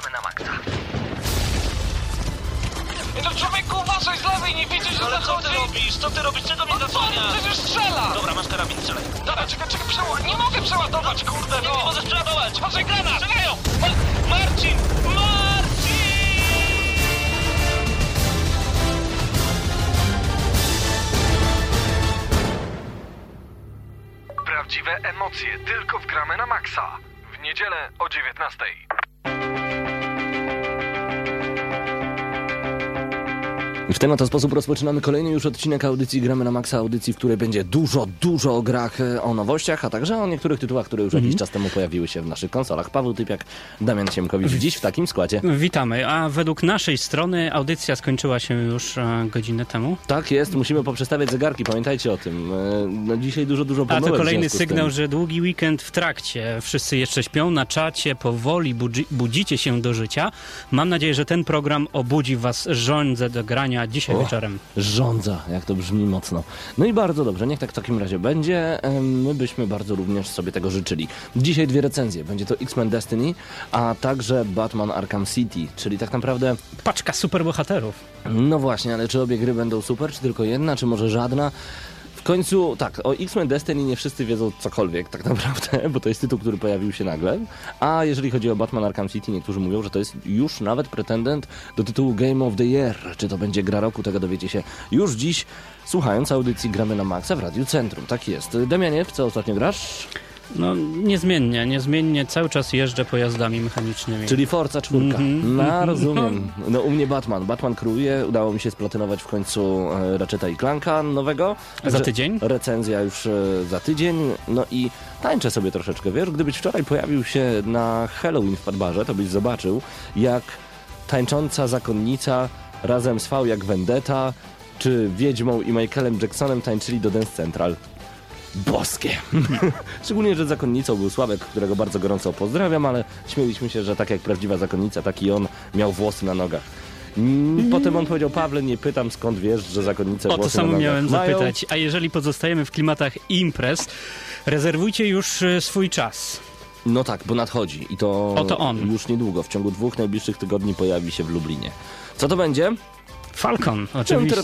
gramy na maksa. No człowieku, uważaj z lewej, nie widzisz, że Ale co ty zachodzi? robisz? Co ty robisz? Czego mnie No co, zasłaniasz? przecież strzela! Dobra, masz karabin, strzelaj. Dobra, czekaj, czekaj, przeładować. Nie mogę przeładować, kurde, Nie, no! nie możesz przeładować! Uważaj, granat! Strzelają! Ma- Marcin! Marcin! Prawdziwe emocje tylko w gramy na maksa. W niedzielę o 19. w ten oto sposób rozpoczynamy kolejny już odcinek audycji Gramy na Maxa, audycji, w której będzie dużo, dużo o grach, e, o nowościach, a także o niektórych tytułach, które już jakiś czas temu pojawiły się w naszych konsolach. Paweł Typiak, Damian Siemkowicz, dziś w takim składzie. Witamy, a według naszej strony audycja skończyła się już e, godzinę temu. Tak jest, musimy poprzestawiać zegarki, pamiętajcie o tym. E, No dzisiaj dużo, dużo A to kolejny sygnał, że długi weekend w trakcie. Wszyscy jeszcze śpią na czacie, powoli budzi, budzicie się do życia. Mam nadzieję, że ten program obudzi was żądzę do grania dzisiaj O. wieczorem. Rządza, jak to brzmi mocno. No i bardzo dobrze, niech tak w takim razie będzie. My byśmy bardzo również sobie tego życzyli. Dzisiaj dwie recenzje. Będzie to X-Men Destiny, a także Batman Arkham City, czyli tak naprawdę Paczka superbohaterów. No właśnie, ale czy obie gry będą super, czy tylko jedna, czy może żadna? Końcu, tak, o X-Men Destiny nie wszyscy wiedzą cokolwiek tak naprawdę, bo to jest tytuł, który pojawił się nagle. A jeżeli chodzi o Batman Arkham City, niektórzy mówią, że to jest już nawet pretendent do tytułu Game of the Year. Czy to będzie gra roku, tego dowiecie się już dziś, słuchając audycji Gramy na Maxa w Radiu Centrum. Tak jest. Damianie, w co ostatnio grasz? No niezmiennie, niezmiennie cały czas jeżdżę pojazdami mechanicznymi. Czyli Forza 4. Mhm. No, rozumiem. No u mnie Batman. Batman króluje. Udało mi się splatynować w końcu e, Ratcheta i Clanka nowego. Za tydzień? Recenzja już e, za tydzień. No i tańczę sobie troszeczkę, wiesz? Gdybyś wczoraj pojawił się na Halloween w Padbarze, to byś zobaczył, jak tańcząca zakonnica razem z V jak Vendetta, czy Wiedźmą i Michaelem Jacksonem tańczyli do Dance Central. Boskie. Szczególnie, że zakonnicą był Sławek, którego bardzo gorąco pozdrawiam, ale śmieliśmy się, że tak jak prawdziwa zakonnica, tak i on miał włosy na nogach. Mm, Potem on powiedział, Pawle, nie pytam skąd wiesz, że zakonnice O to samo miałem mają. zapytać. A jeżeli pozostajemy w klimatach imprez, rezerwujcie już e, swój czas. No tak, bo nadchodzi i to, Oto on. już niedługo, w ciągu dwóch najbliższych tygodni pojawi się w Lublinie. Co to będzie? Falcon, oczywiście.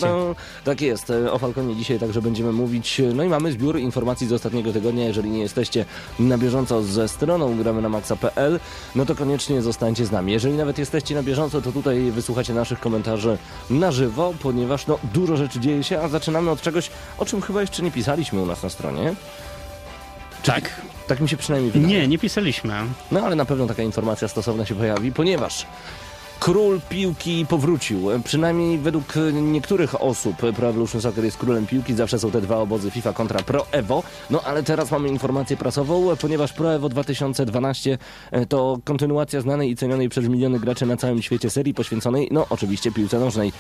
Tak jest, o Falconie dzisiaj także będziemy mówić. No i mamy zbiór informacji z ostatniego tygodnia. Jeżeli nie jesteście na bieżąco ze stroną gramy na maxa.pl, no to koniecznie zostańcie z nami. Jeżeli nawet jesteście na bieżąco, to tutaj wysłuchacie naszych komentarzy na żywo, ponieważ no dużo rzeczy dzieje się, a zaczynamy od czegoś, o czym chyba jeszcze nie pisaliśmy u nas na stronie. Tak. Tak mi się przynajmniej wydaje. Nie, nie pisaliśmy. No ale na pewno taka informacja stosowna się pojawi, ponieważ król piłki powrócił. Przynajmniej według niektórych osób Pro Evolution Soccer jest królem piłki. Zawsze są te dwa obozy FIFA kontra Pro Evo. No ale teraz mamy informację prasową, ponieważ Pro Evo 2012 to kontynuacja znanej i cenionej przez miliony graczy na całym świecie serii poświęconej, no oczywiście piłce nożnej.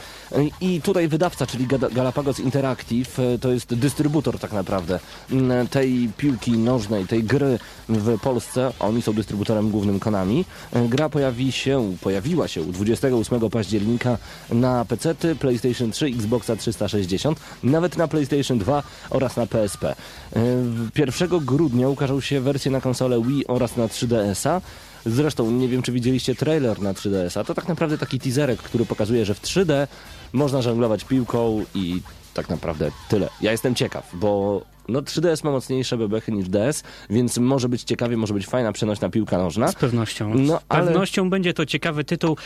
I tutaj wydawca, czyli Galapagos Interactive, to jest dystrybutor tak naprawdę mm, tej piłki nożnej, tej gry w Polsce. Oni są dystrybutorem głównym Konami. Gra pojawi się, pojawiła się 28 października na PC, PlayStation 3, Xboxa 360, nawet na PlayStation 2 oraz na PSP. E, 1 grudnia ukażą się wersje na konsolę Wii oraz na 3DS-a. Zresztą nie wiem, czy widzieliście trailer na 3DS-a. To tak naprawdę taki teaserek, który pokazuje, że w 3D można żonglować piłką i tak naprawdę tyle. Ja jestem ciekaw, bo no 3DS ma mocniejsze bebechy niż DS, więc może być ciekawie, może być fajna przenośna piłka nożna. Z pewnością. No, Z ale- pewnością będzie to ciekawy tytuł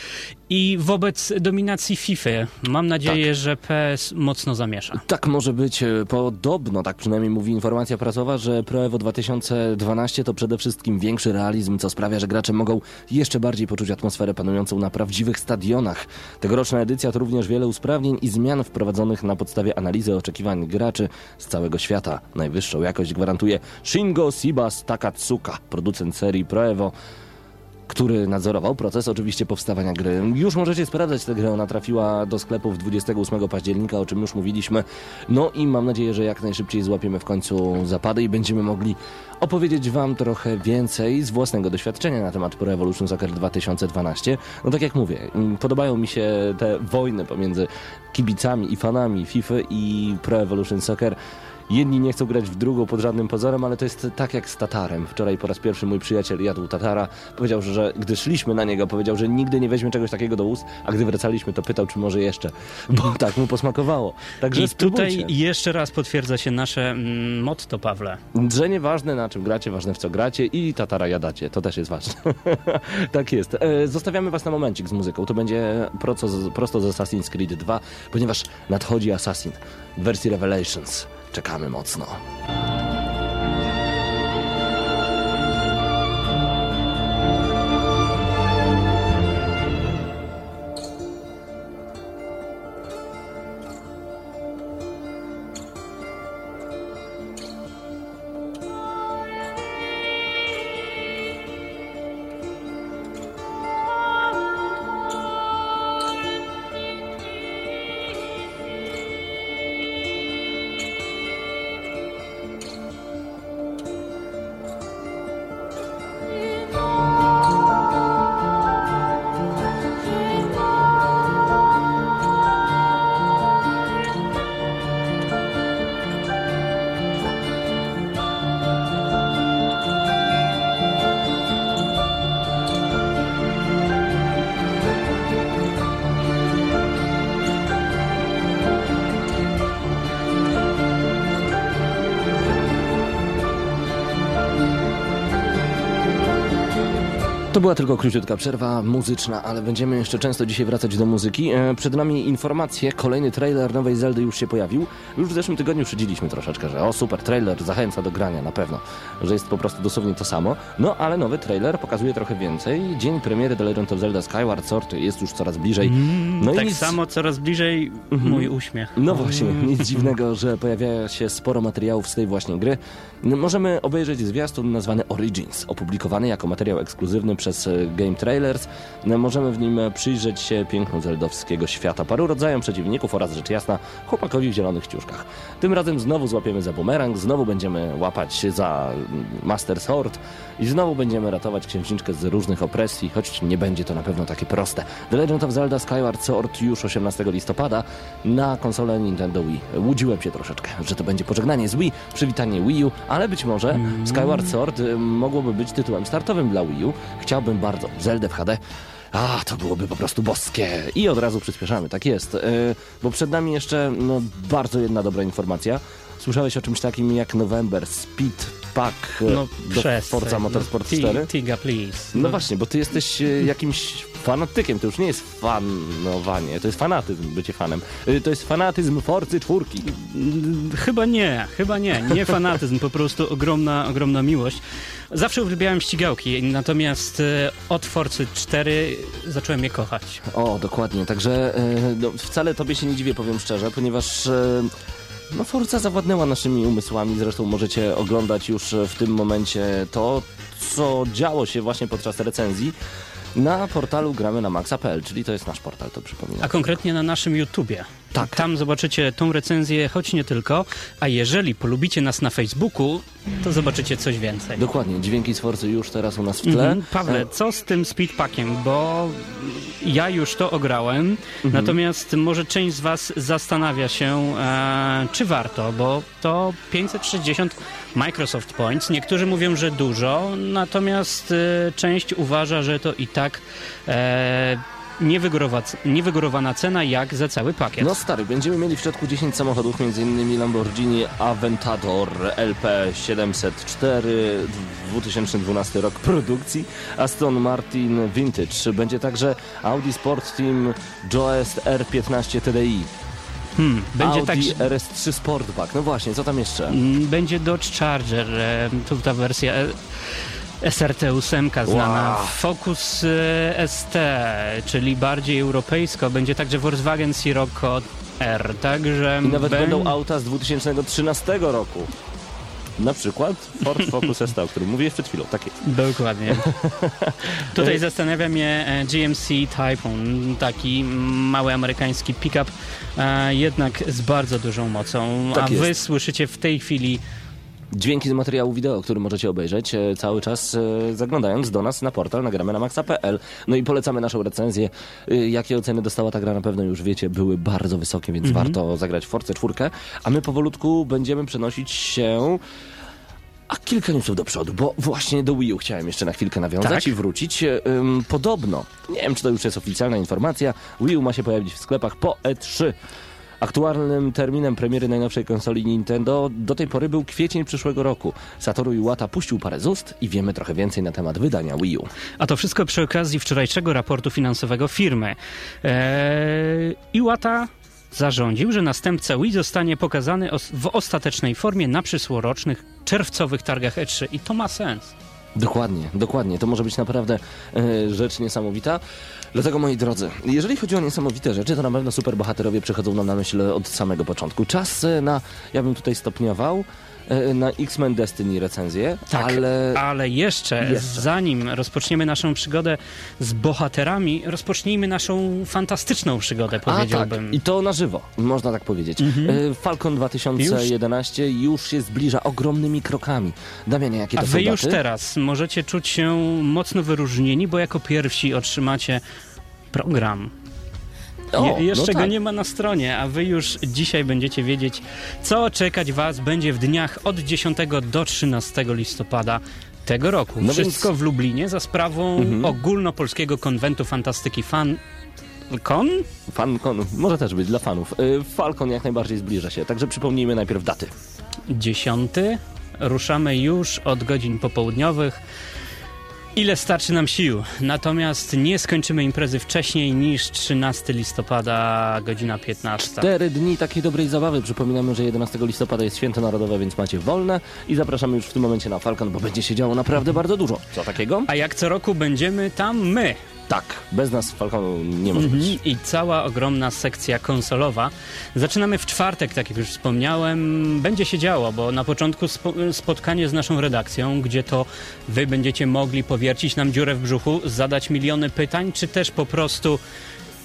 i wobec dominacji FIFA mam nadzieję, że PS mocno zamiesza. Tak może być e, podobno, tak przynajmniej mówi informacja prasowa, że Pro Evo 2012 to przede wszystkim większy realizm, co sprawia, że gracze mogą jeszcze bardziej poczuć atmosferę panującą na prawdziwych stadionach. Tegoroczna edycja to również wiele usprawnień i zmian wprowadzonych na podstawie analizy oczekiwań graczy z całego świata. Najwyższą jakość gwarantuje Shingo Shibas Takatsuka, producent serii Pro Evo który nadzorował proces oczywiście powstawania gry. Już możecie sprawdzać tę grę, ona trafiła do sklepów 28 października, o czym już mówiliśmy. No i mam nadzieję, że jak najszybciej złapiemy w końcu zapady i będziemy mogli opowiedzieć wam trochę więcej z własnego doświadczenia na temat Pro Evolution Soccer 2012. No tak jak mówię, mm, podobają mi się te wojny pomiędzy kibicami i fanami FIFA i Pro Evolution Soccer. Jedni nie chcą grać w drugą pod żadnym pozorem, ale to jest tak jak z Tatarem. Wczoraj po raz pierwszy mój przyjaciel jadł Tatara. Powiedział, że gdy szliśmy na niego, powiedział, że nigdy nie weźmie czegoś takiego do ust, a gdy wracaliśmy, to pytał, czy może jeszcze. Bo tak mu posmakowało. Także I tutaj jeszcze raz potwierdza się nasze mm, motto, Pawle. Że nieważne na czym gracie, ważne w co gracie i tatara jadacie. To też jest ważne. tak jest. E, zostawiamy was na momencik z muzyką. To będzie prosto prosto z Assassin's Creed 2, ponieważ nadchodzi Assassin w wersji Revelations. Czekamy mocno. To była tylko króciutka przerwa muzyczna, ale będziemy jeszcze często dzisiaj wracać do muzyki. E, Przed nami informacje, kolejny trailer nowej Zeldy już się pojawił. Już w zeszłym tygodniu szydziliśmy troszeczkę, że o super, trailer zachęca do grania na pewno, że jest po prostu dosłownie to samo. No ale nowy trailer pokazuje trochę więcej. Dzień premiery The Legend of Zelda Skyward Sword jest już coraz bliżej. No tak i nic- samo coraz bliżej mój uśmiech. no właśnie, nic dziwnego, że pojawia się sporo materiałów z tej właśnie gry. No, Możemy obejrzeć zwiastun nazwany Origins, opublikowany jako materiał ekskluzywny przez e, Game Trailers. No, Możemy w nim przyjrzeć się pięknu zeldowskiego świata, paru rodzajom przeciwników oraz rzecz jasna chłopakowi w zielonych ciuszkach. Tym razem znowu złapiemy za bumerang, znowu będziemy łapać za mm, Master Sword i znowu będziemy ratować księżniczkę z różnych opresji, choć nie będzie to na pewno takie proste. The Legend of Zelda Skyward Sword już 18 listopada na konsolę Nintendo Wii. Łudziłem się troszeczkę, że to będzie pożegnanie z Wii, przywitanie Wii U, ale być może Skyward Sword y, mogłoby być tytułem startowym dla Wii U. Chciałbym bardzo Zeldę w HD. A, to byłoby po prostu boskie. I od razu przyspieszamy, tak jest. Y, bo przed nami jeszcze no, bardzo jedna dobra informacja. Słyszałeś o czymś takim jak November Speed Pack y, No do przez Forza Motorsport no, 4? Ti- Tiga, please. No właśnie, bo ty jesteś e, jakimś fanatykiem, to już nie jest fanowanie, to jest fanatyzm bycie fanem. Y, To jest fanatyzm Forcy czwórki. Chyba nie, chyba nie. Nie fanatyzm, po prostu ogromna, ogromna miłość. Zawsze uwielbiałem ścigałki, natomiast e, od Forcy 4 zacząłem je kochać. O, dokładnie, także e, no, wcale tobie się nie dziwię, powiem szczerze, ponieważ e, no, Forza zawładnęła naszymi umysłami, zresztą możecie oglądać już w tym momencie to, co działo się właśnie podczas recenzji na portalu gramy na maxa.pl, czyli to jest nasz portal, to przypominam. A konkretnie na naszym YouTubie. Tak. Tam zobaczycie tą recenzję, choć nie tylko. A jeżeli polubicie nas na Facebooku, to zobaczycie coś więcej. Dokładnie, dźwięki z Forcy już teraz u nas w tle. Mhm. Pawle, co z tym speedpackiem? Bo ja już to ograłem, Mhm. natomiast może część z Was zastanawia się, e, czy warto, bo to 560 Microsoft Points. Niektórzy mówią, że dużo, natomiast e, część uważa, że to i tak e, niewygórowana cena jak za cały pakiet. No stary, będziemy mieli w środku 10 samochodów, m.in. Lamborghini Aventador LP 704, 2012 rok produkcji, Aston Martin Vintage. Będzie także Audi Sport Team Joest R15 TDI, Hmm, będzie Audi tak, RS3 Sportback. No właśnie, co tam jeszcze? Mm, Będzie Dodge Charger, tu ta wersja SRT8 znana. Wow. Focus e, ST, czyli bardziej europejsko. Będzie także Volkswagen Sirocco R, także... I nawet bę- będą auta z 2013 roku. Na przykład Ford Focus ST, o którym mówiłeś przed chwilą. Tak jest. Dokładnie. Tutaj zastanawia mnie e, GMC Typhoon, taki mały amerykański pick-up, e, jednak z bardzo dużą mocą. Tak A wy jest. słyszycie w tej chwili Dźwięki z materiału wideo, który możecie obejrzeć e, cały czas e, zaglądając do nas na portal nagramy na maxa.pl. No i polecamy naszą recenzję. E, Jakie oceny dostała ta gra na pewno już wiecie, były bardzo wysokie, więc warto zagrać w Force 4. A my powolutku będziemy przenosić się a kilka newsów do przodu, bo właśnie do Wii U chciałem jeszcze na chwilkę nawiązać Tak. i wrócić. Ym, podobno, nie wiem czy to już jest oficjalna informacja, Wii U ma się pojawić w sklepach po E3. Aktualnym terminem premiery najnowszej konsoli Nintendo do tej pory był kwiecień przyszłego roku. Satoru Iwata puścił parę z ust i wiemy trochę więcej na temat wydania Wii U. A to wszystko przy okazji wczorajszego raportu finansowego firmy. Eee, Iwata zarządził, że następca Wii zostanie pokazany w ostatecznej formie na przyszłorocznych czerwcowych targach E3 i to ma sens. Dokładnie, dokładnie. To może być naprawdę e, rzecz niesamowita. Dlatego, moi drodzy, jeżeli chodzi o niesamowite rzeczy, to na pewno superbohaterowie przychodzą nam na myśl od samego początku. Czas e, na, ja bym tutaj stopniował, na X-Men Destiny recenzję, ale... ale jeszcze, Jeszcze. zanim rozpoczniemy naszą przygodę z bohaterami, rozpocznijmy naszą fantastyczną przygodę, A tak, powiedziałbym. i to na żywo, można tak powiedzieć. Mhm. E, Falcon 2011 już? się zbliża ogromnymi krokami. Damianie, jakie A to wy są już daty? teraz możecie czuć się mocno wyróżnieni, bo jako pierwsi otrzymacie program. O, Je, jeszcze no go tak. nie ma na stronie, a wy już dzisiaj będziecie wiedzieć, co czekać was będzie w dniach od 10 do 13 listopada tego roku. No Wszystko więc- w Lublinie za sprawą Mhm. ogólnopolskiego konwentu fantastyki Fan... Kon? Fancon, może też być dla fanów. E, Falcon jak najbardziej zbliża się, także przypomnijmy najpierw daty. 10. Ruszamy już od godzin popołudniowych. Ile starczy nam sił? Natomiast nie skończymy imprezy wcześniej niż 13 listopada, godzina 15. Cztery dni takiej dobrej zabawy. Przypominamy, że 11 listopada jest święto narodowe, więc macie wolne i zapraszamy już w tym momencie na Falcon, bo będzie się działo naprawdę bardzo dużo. Co takiego? A jak co roku będziemy tam my. Tak, bez nas Falconu nie może być. Mhm. I cała ogromna sekcja konsolowa. Zaczynamy w czwartek, tak jak już wspomniałem. Będzie się działo, bo na początku spo spotkanie z naszą redakcją, gdzie to wy będziecie mogli powiercić nam dziurę w brzuchu, zadać miliony pytań, czy też po prostu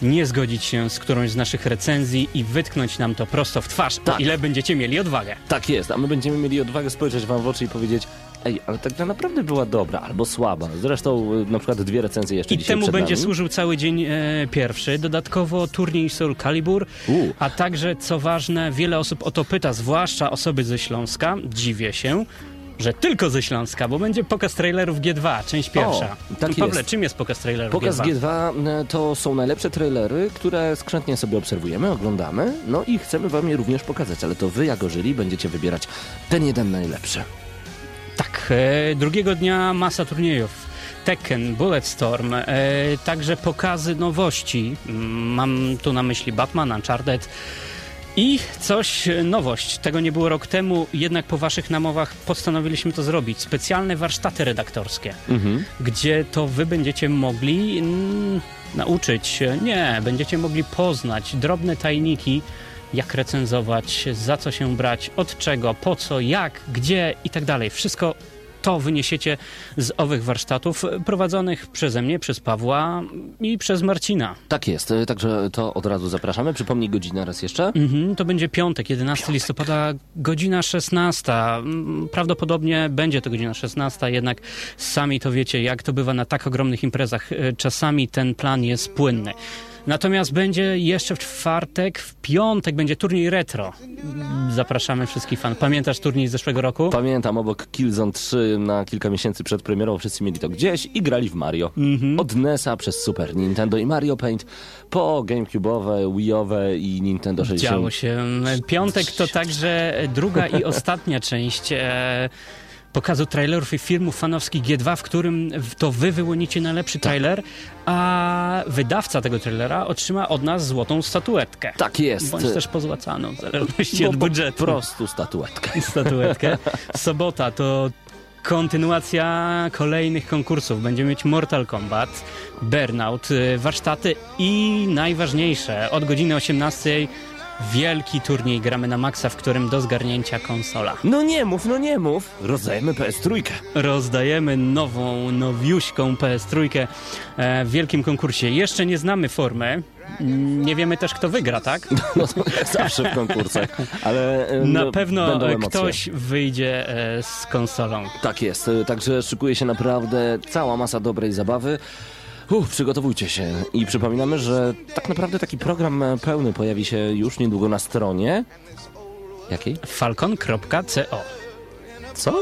nie zgodzić się z którąś z naszych recenzji i wytknąć nam to prosto w twarz, Tak. o ile będziecie mieli odwagę. Tak jest, a my będziemy mieli odwagę spojrzeć wam w oczy i powiedzieć ej, ale ta gra naprawdę była dobra albo słaba. Zresztą y, na przykład dwie recenzje jeszcze I temu będzie nami. służył cały dzień e, pierwszy. Dodatkowo turniej Soul Calibur, U. a także, co ważne, wiele osób o to pyta, zwłaszcza osoby ze Śląska. Dziwię się, że tylko ze Śląska, bo będzie pokaz trailerów G2, część pierwsza. tak Pawle, jest. czym jest pokaz trailerów Pokaz G2? G2 y, to są najlepsze trailery, które skrzętnie sobie obserwujemy, oglądamy, no i chcemy wam je również pokazać, ale to wy jako jury będziecie wybierać ten jeden najlepszy. Tak, e, drugiego dnia masa turniejów. Tekken, Bulletstorm, e, także pokazy nowości. Mm, Mam tu na myśli Batman, Uncharted i coś, nowość. Tego nie było rok temu, jednak po waszych namowach postanowiliśmy to zrobić. Specjalne warsztaty redaktorskie, Mhm. gdzie to wy będziecie mogli mm, nauczyć się, nie, będziecie mogli poznać drobne tajniki, jak recenzować, za co się brać, od czego, po co, jak, gdzie i tak dalej. Wszystko to wyniesiecie z owych warsztatów prowadzonych przeze mnie, przez Pawła i przez Marcina. Tak jest, y, także to od razu zapraszamy. Przypomnij godzinę raz jeszcze. Mhm, to będzie piątek, 11 listopada, godzina 16. Mm, Prawdopodobnie będzie to godzina 16, jednak sami to wiecie, jak to bywa na tak ogromnych imprezach. E, Czasami ten plan jest płynny. Natomiast będzie jeszcze w czwartek, w piątek będzie turniej retro. Zapraszamy wszystkich fanów. Pamiętasz turniej z zeszłego roku? Pamiętam, obok Killzone 3 na kilka miesięcy przed premierą wszyscy mieli to gdzieś i grali w Mario. Od NES-a przez Super Nintendo i Mario Paint po GameCube'owe, Wii'owe i Nintendo 60. Działo się. Piątek to także druga i ostatnia część e, pokazu trailerów i filmów fanowskich G2, w którym to wy wyłonicie najlepszy trailer, a wydawca tego trailera otrzyma od nas złotą statuetkę. Tak jest. Bądź też pozłacaną, w zależności Bo od po budżetu. prostu statuetkę. Statuetkę. Sobota to kontynuacja kolejnych konkursów. Będziemy mieć Mortal Kombat, Burnout, y, warsztaty i najważniejsze, od godziny 18 wielki turniej gramy na maksa, w którym do zgarnięcia konsola. No nie mów, no nie mów. Rozdajemy PS3. Rozdajemy nową, nowiuśką PS3 e, w wielkim konkursie. Jeszcze nie znamy formy. Mm, Nie wiemy też, kto wygra, tak? No, jak zawsze w konkursach. Ale Na no, pewno ktoś wyjdzie e, z konsolą. Tak jest, e, także szykuje się naprawdę cała masa dobrej zabawy. Uff, przygotowujcie się i przypominamy, że tak naprawdę taki program pełny pojawi się już niedługo na stronie. Jakiej? Falcon.co Co?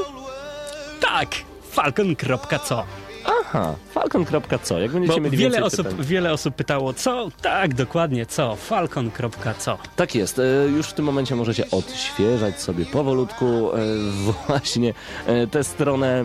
Tak! Falcon.co Aha, falcon.co. Jak będziecie Bo mieli wiele osób, pytań. wiele osób pytało, co? Tak, dokładnie, co? Falcon.co Tak jest. e, Już w tym momencie możecie odświeżać sobie powolutku e, właśnie e, tę stronę.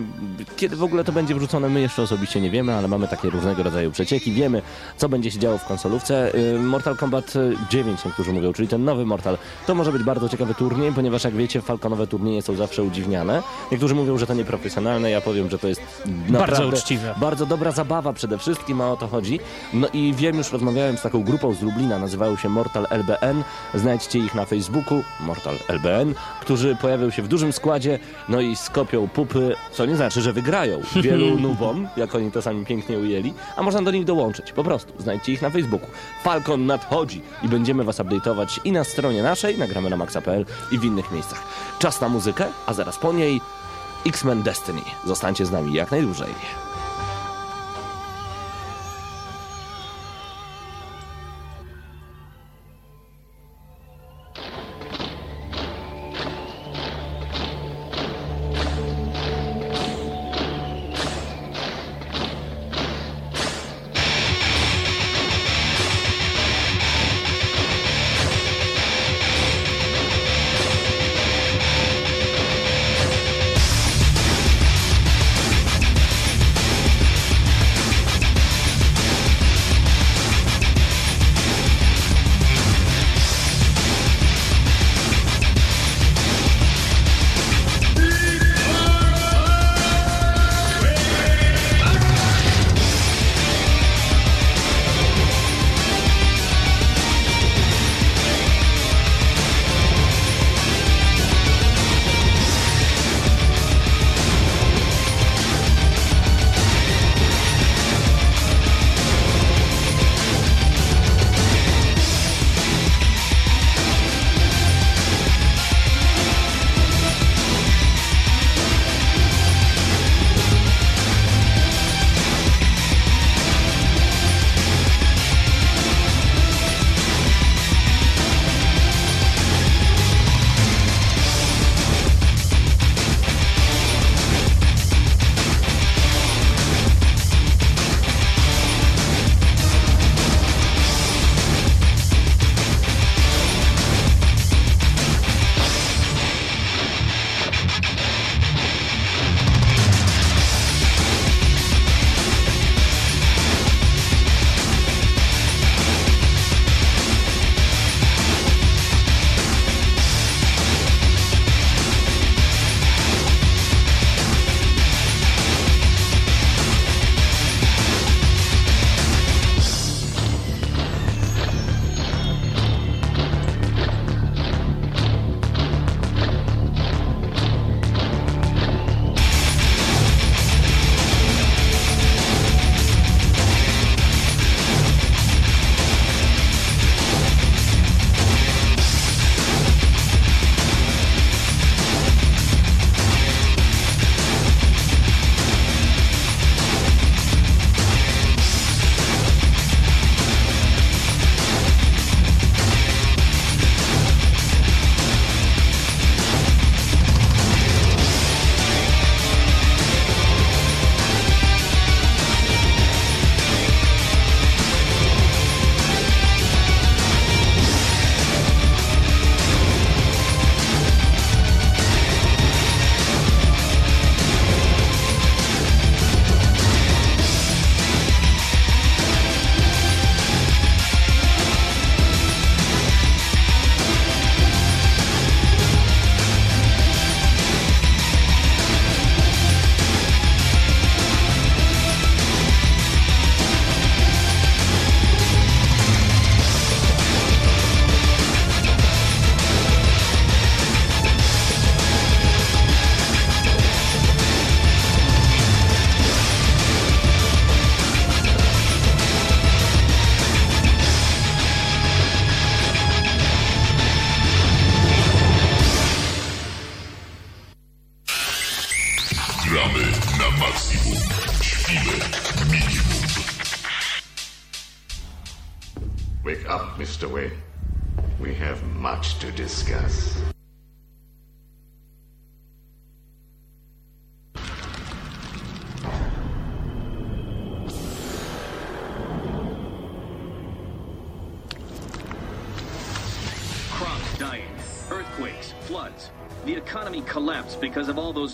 Kiedy w ogóle to będzie wrzucone, my jeszcze osobiście nie wiemy, ale mamy takie różnego rodzaju przecieki. Wiemy, co będzie się działo w konsolówce. Mortal Kombat 9, niektórzy mówią, czyli ten nowy Mortal. To może być bardzo ciekawy turniej, ponieważ jak wiecie, falconowe turnieje są zawsze udziwniane. Niektórzy mówią, że to nieprofesjonalne, ja powiem, że to jest naprawdę uczciwe. bardzo dobra zabawa przede wszystkim, a o to chodzi. No i wiem, już rozmawiałem z taką grupą z Lublina, nazywają się Mortal LBN. Znajdźcie ich na Facebooku, Mortal LBN, którzy pojawią się w dużym składzie, no i skopią pupy, co nie znaczy, że wygrają wielu nubom, jak oni to sami pięknie ujęli, a można do nich dołączyć. Po prostu znajdźcie ich na Facebooku. Falcon nadchodzi i będziemy was update'ować i na stronie naszej, nagramy na maxa.pl i w innych miejscach. Czas na muzykę, a zaraz po niej X-Men Destiny. Zostańcie z nami jak najdłużej.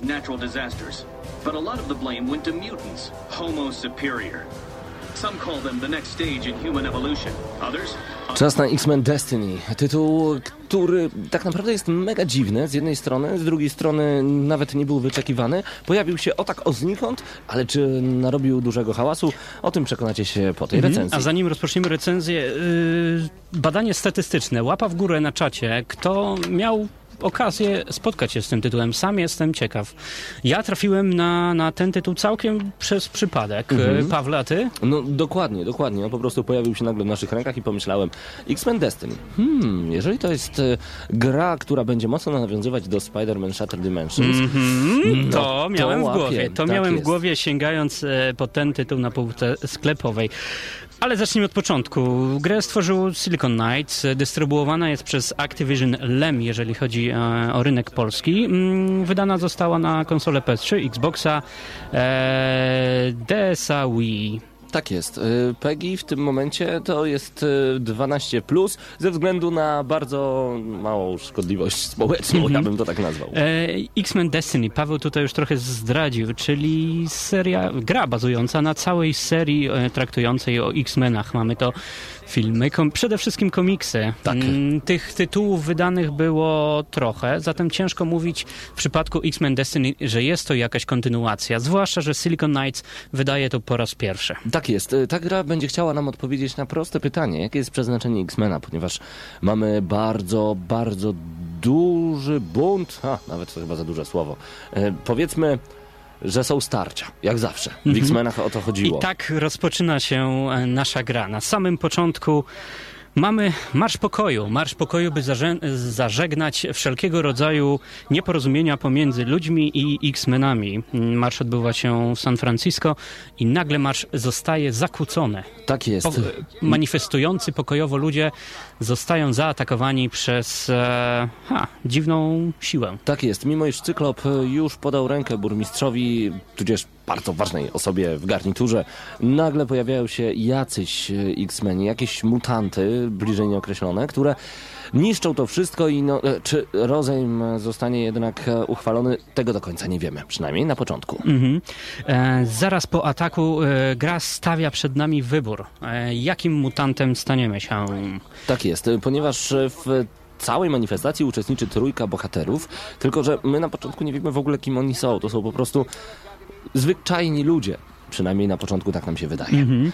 Natural disasters. But a lot of the blame went to mutants, Homo superior. Some call them the next stage in human evolution. Others, Czas na X-Men Destiny. Tytuł, który tak naprawdę jest mega dziwny z jednej strony, z drugiej strony nawet nie był wyczekiwany. Pojawił się o tak o znikąd, ale czy narobił dużego hałasu? O tym przekonacie się po tej recenzji. Mhm. A zanim rozpoczniemy recenzję, yy, badanie statystyczne, łapa w górę na czacie. Kto miał okazję spotkać się z tym tytułem? Sam jestem ciekaw. Ja trafiłem na, na ten tytuł całkiem przez przypadek. Mhm. Pawle, a ty? No dokładnie, dokładnie. On po prostu pojawił się nagle w naszych rękach i pomyślałem X-Men Destiny. Hmm, jeżeli to jest e, gra, która będzie mocno nawiązywać do Spider-Man Shattered Dimensions, Mm, No, to miałem w łapie. głowie. To Tak miałem w jest. głowie sięgając e, po ten tytuł na półce sklepowej. Ale zacznijmy od początku. Grę stworzył Silicon Knights. Dystrybuowana jest przez Activision LEM, jeżeli chodzi e, o rynek polski. Mm, Wydana została na konsolę PS3, Xboxa, e, Wii. Tak jest. Y, PEGI w tym momencie to jest y, 12, ze względu na bardzo małą szkodliwość społeczną, ja bym to tak nazwał. E, X-Men Destiny, Paweł tutaj już trochę zdradził, czyli seria, gra bazująca na całej serii e, traktującej o X-Menach. Mamy to filmy, kom, przede wszystkim komiksy. Tak. Mm, Tych tytułów wydanych było trochę, zatem ciężko mówić w przypadku X-Men Destiny, że jest to jakaś kontynuacja, zwłaszcza, że Silicon Knights wydaje to po raz pierwszy. Tak jest. Y, Ta gra będzie chciała nam odpowiedzieć na proste pytanie, jakie jest przeznaczenie X-Mena, ponieważ mamy bardzo, bardzo duży bunt, a nawet to chyba za duże słowo. Y, Powiedzmy, że są starcia, jak zawsze. W X-Menach o to chodziło. I tak rozpoczyna się e, nasza gra. Na samym początku mamy Marsz Pokoju. Marsz Pokoju, by zażegnać wszelkiego rodzaju nieporozumienia pomiędzy ludźmi i X-Menami. Marsz odbywa się w San Francisco i nagle marsz zostaje zakłócony. Tak jest. Po, manifestujący pokojowo ludzie zostają zaatakowani przez e, ha, dziwną siłę. Tak jest. Mimo iż Cyklop e, już podał rękę burmistrzowi, tudzież bardzo ważnej osobie w garniturze, nagle pojawiają się jacyś e, X-Meni, jakieś mutanty, bliżej nieokreślone, które niszczą to wszystko i no, e, czy rozejm zostanie jednak e, uchwalony, tego do końca nie wiemy, przynajmniej na początku. Mhm. E, zaraz po ataku e, gra stawia przed nami wybór. E, jakim mutantem staniemy się? Tak jest, ponieważ w całej manifestacji uczestniczy trójka bohaterów, tylko że my na początku nie wiemy w ogóle kim oni są. To są po prostu zwyczajni ludzie. Przynajmniej na początku tak nam się wydaje. Mhm.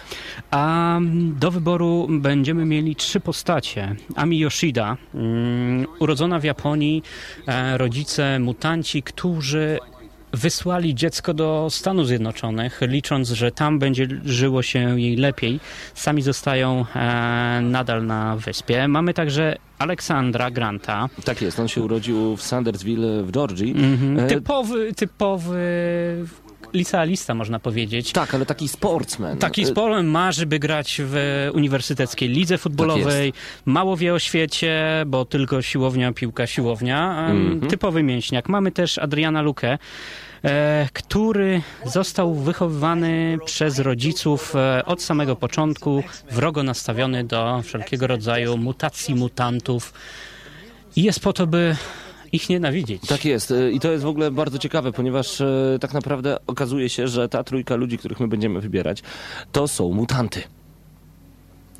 A do wyboru będziemy mieli trzy postacie. Ami Yoshida, mm, urodzona w Japonii, e, rodzice mutanci, którzy wysłali dziecko do Stanów Zjednoczonych, licząc, że tam będzie żyło się jej lepiej. Sami zostają e, nadal na wyspie. Mamy także Aleksandra Granta, Tak jest, on się urodził w Sandersville w Georgii. Mhm. E, Typowy, typowy licealista, można powiedzieć. Tak, ale taki sportsman. Taki E, sport marzy, by grać w uniwersyteckiej lidze futbolowej. Mało wie o świecie, bo tylko siłownia, piłka, siłownia. Mhm. Typowy mięśniak. Mamy też Adriana Lukę, e, który został wychowywany przez rodziców e, od samego początku, wrogo nastawiony do wszelkiego rodzaju mutacji mutantów. I jest po to, by ich nienawidzieć. Tak jest e, i to jest w ogóle bardzo ciekawe, ponieważ e, tak naprawdę okazuje się, że ta trójka ludzi, których my będziemy wybierać, to są mutanty.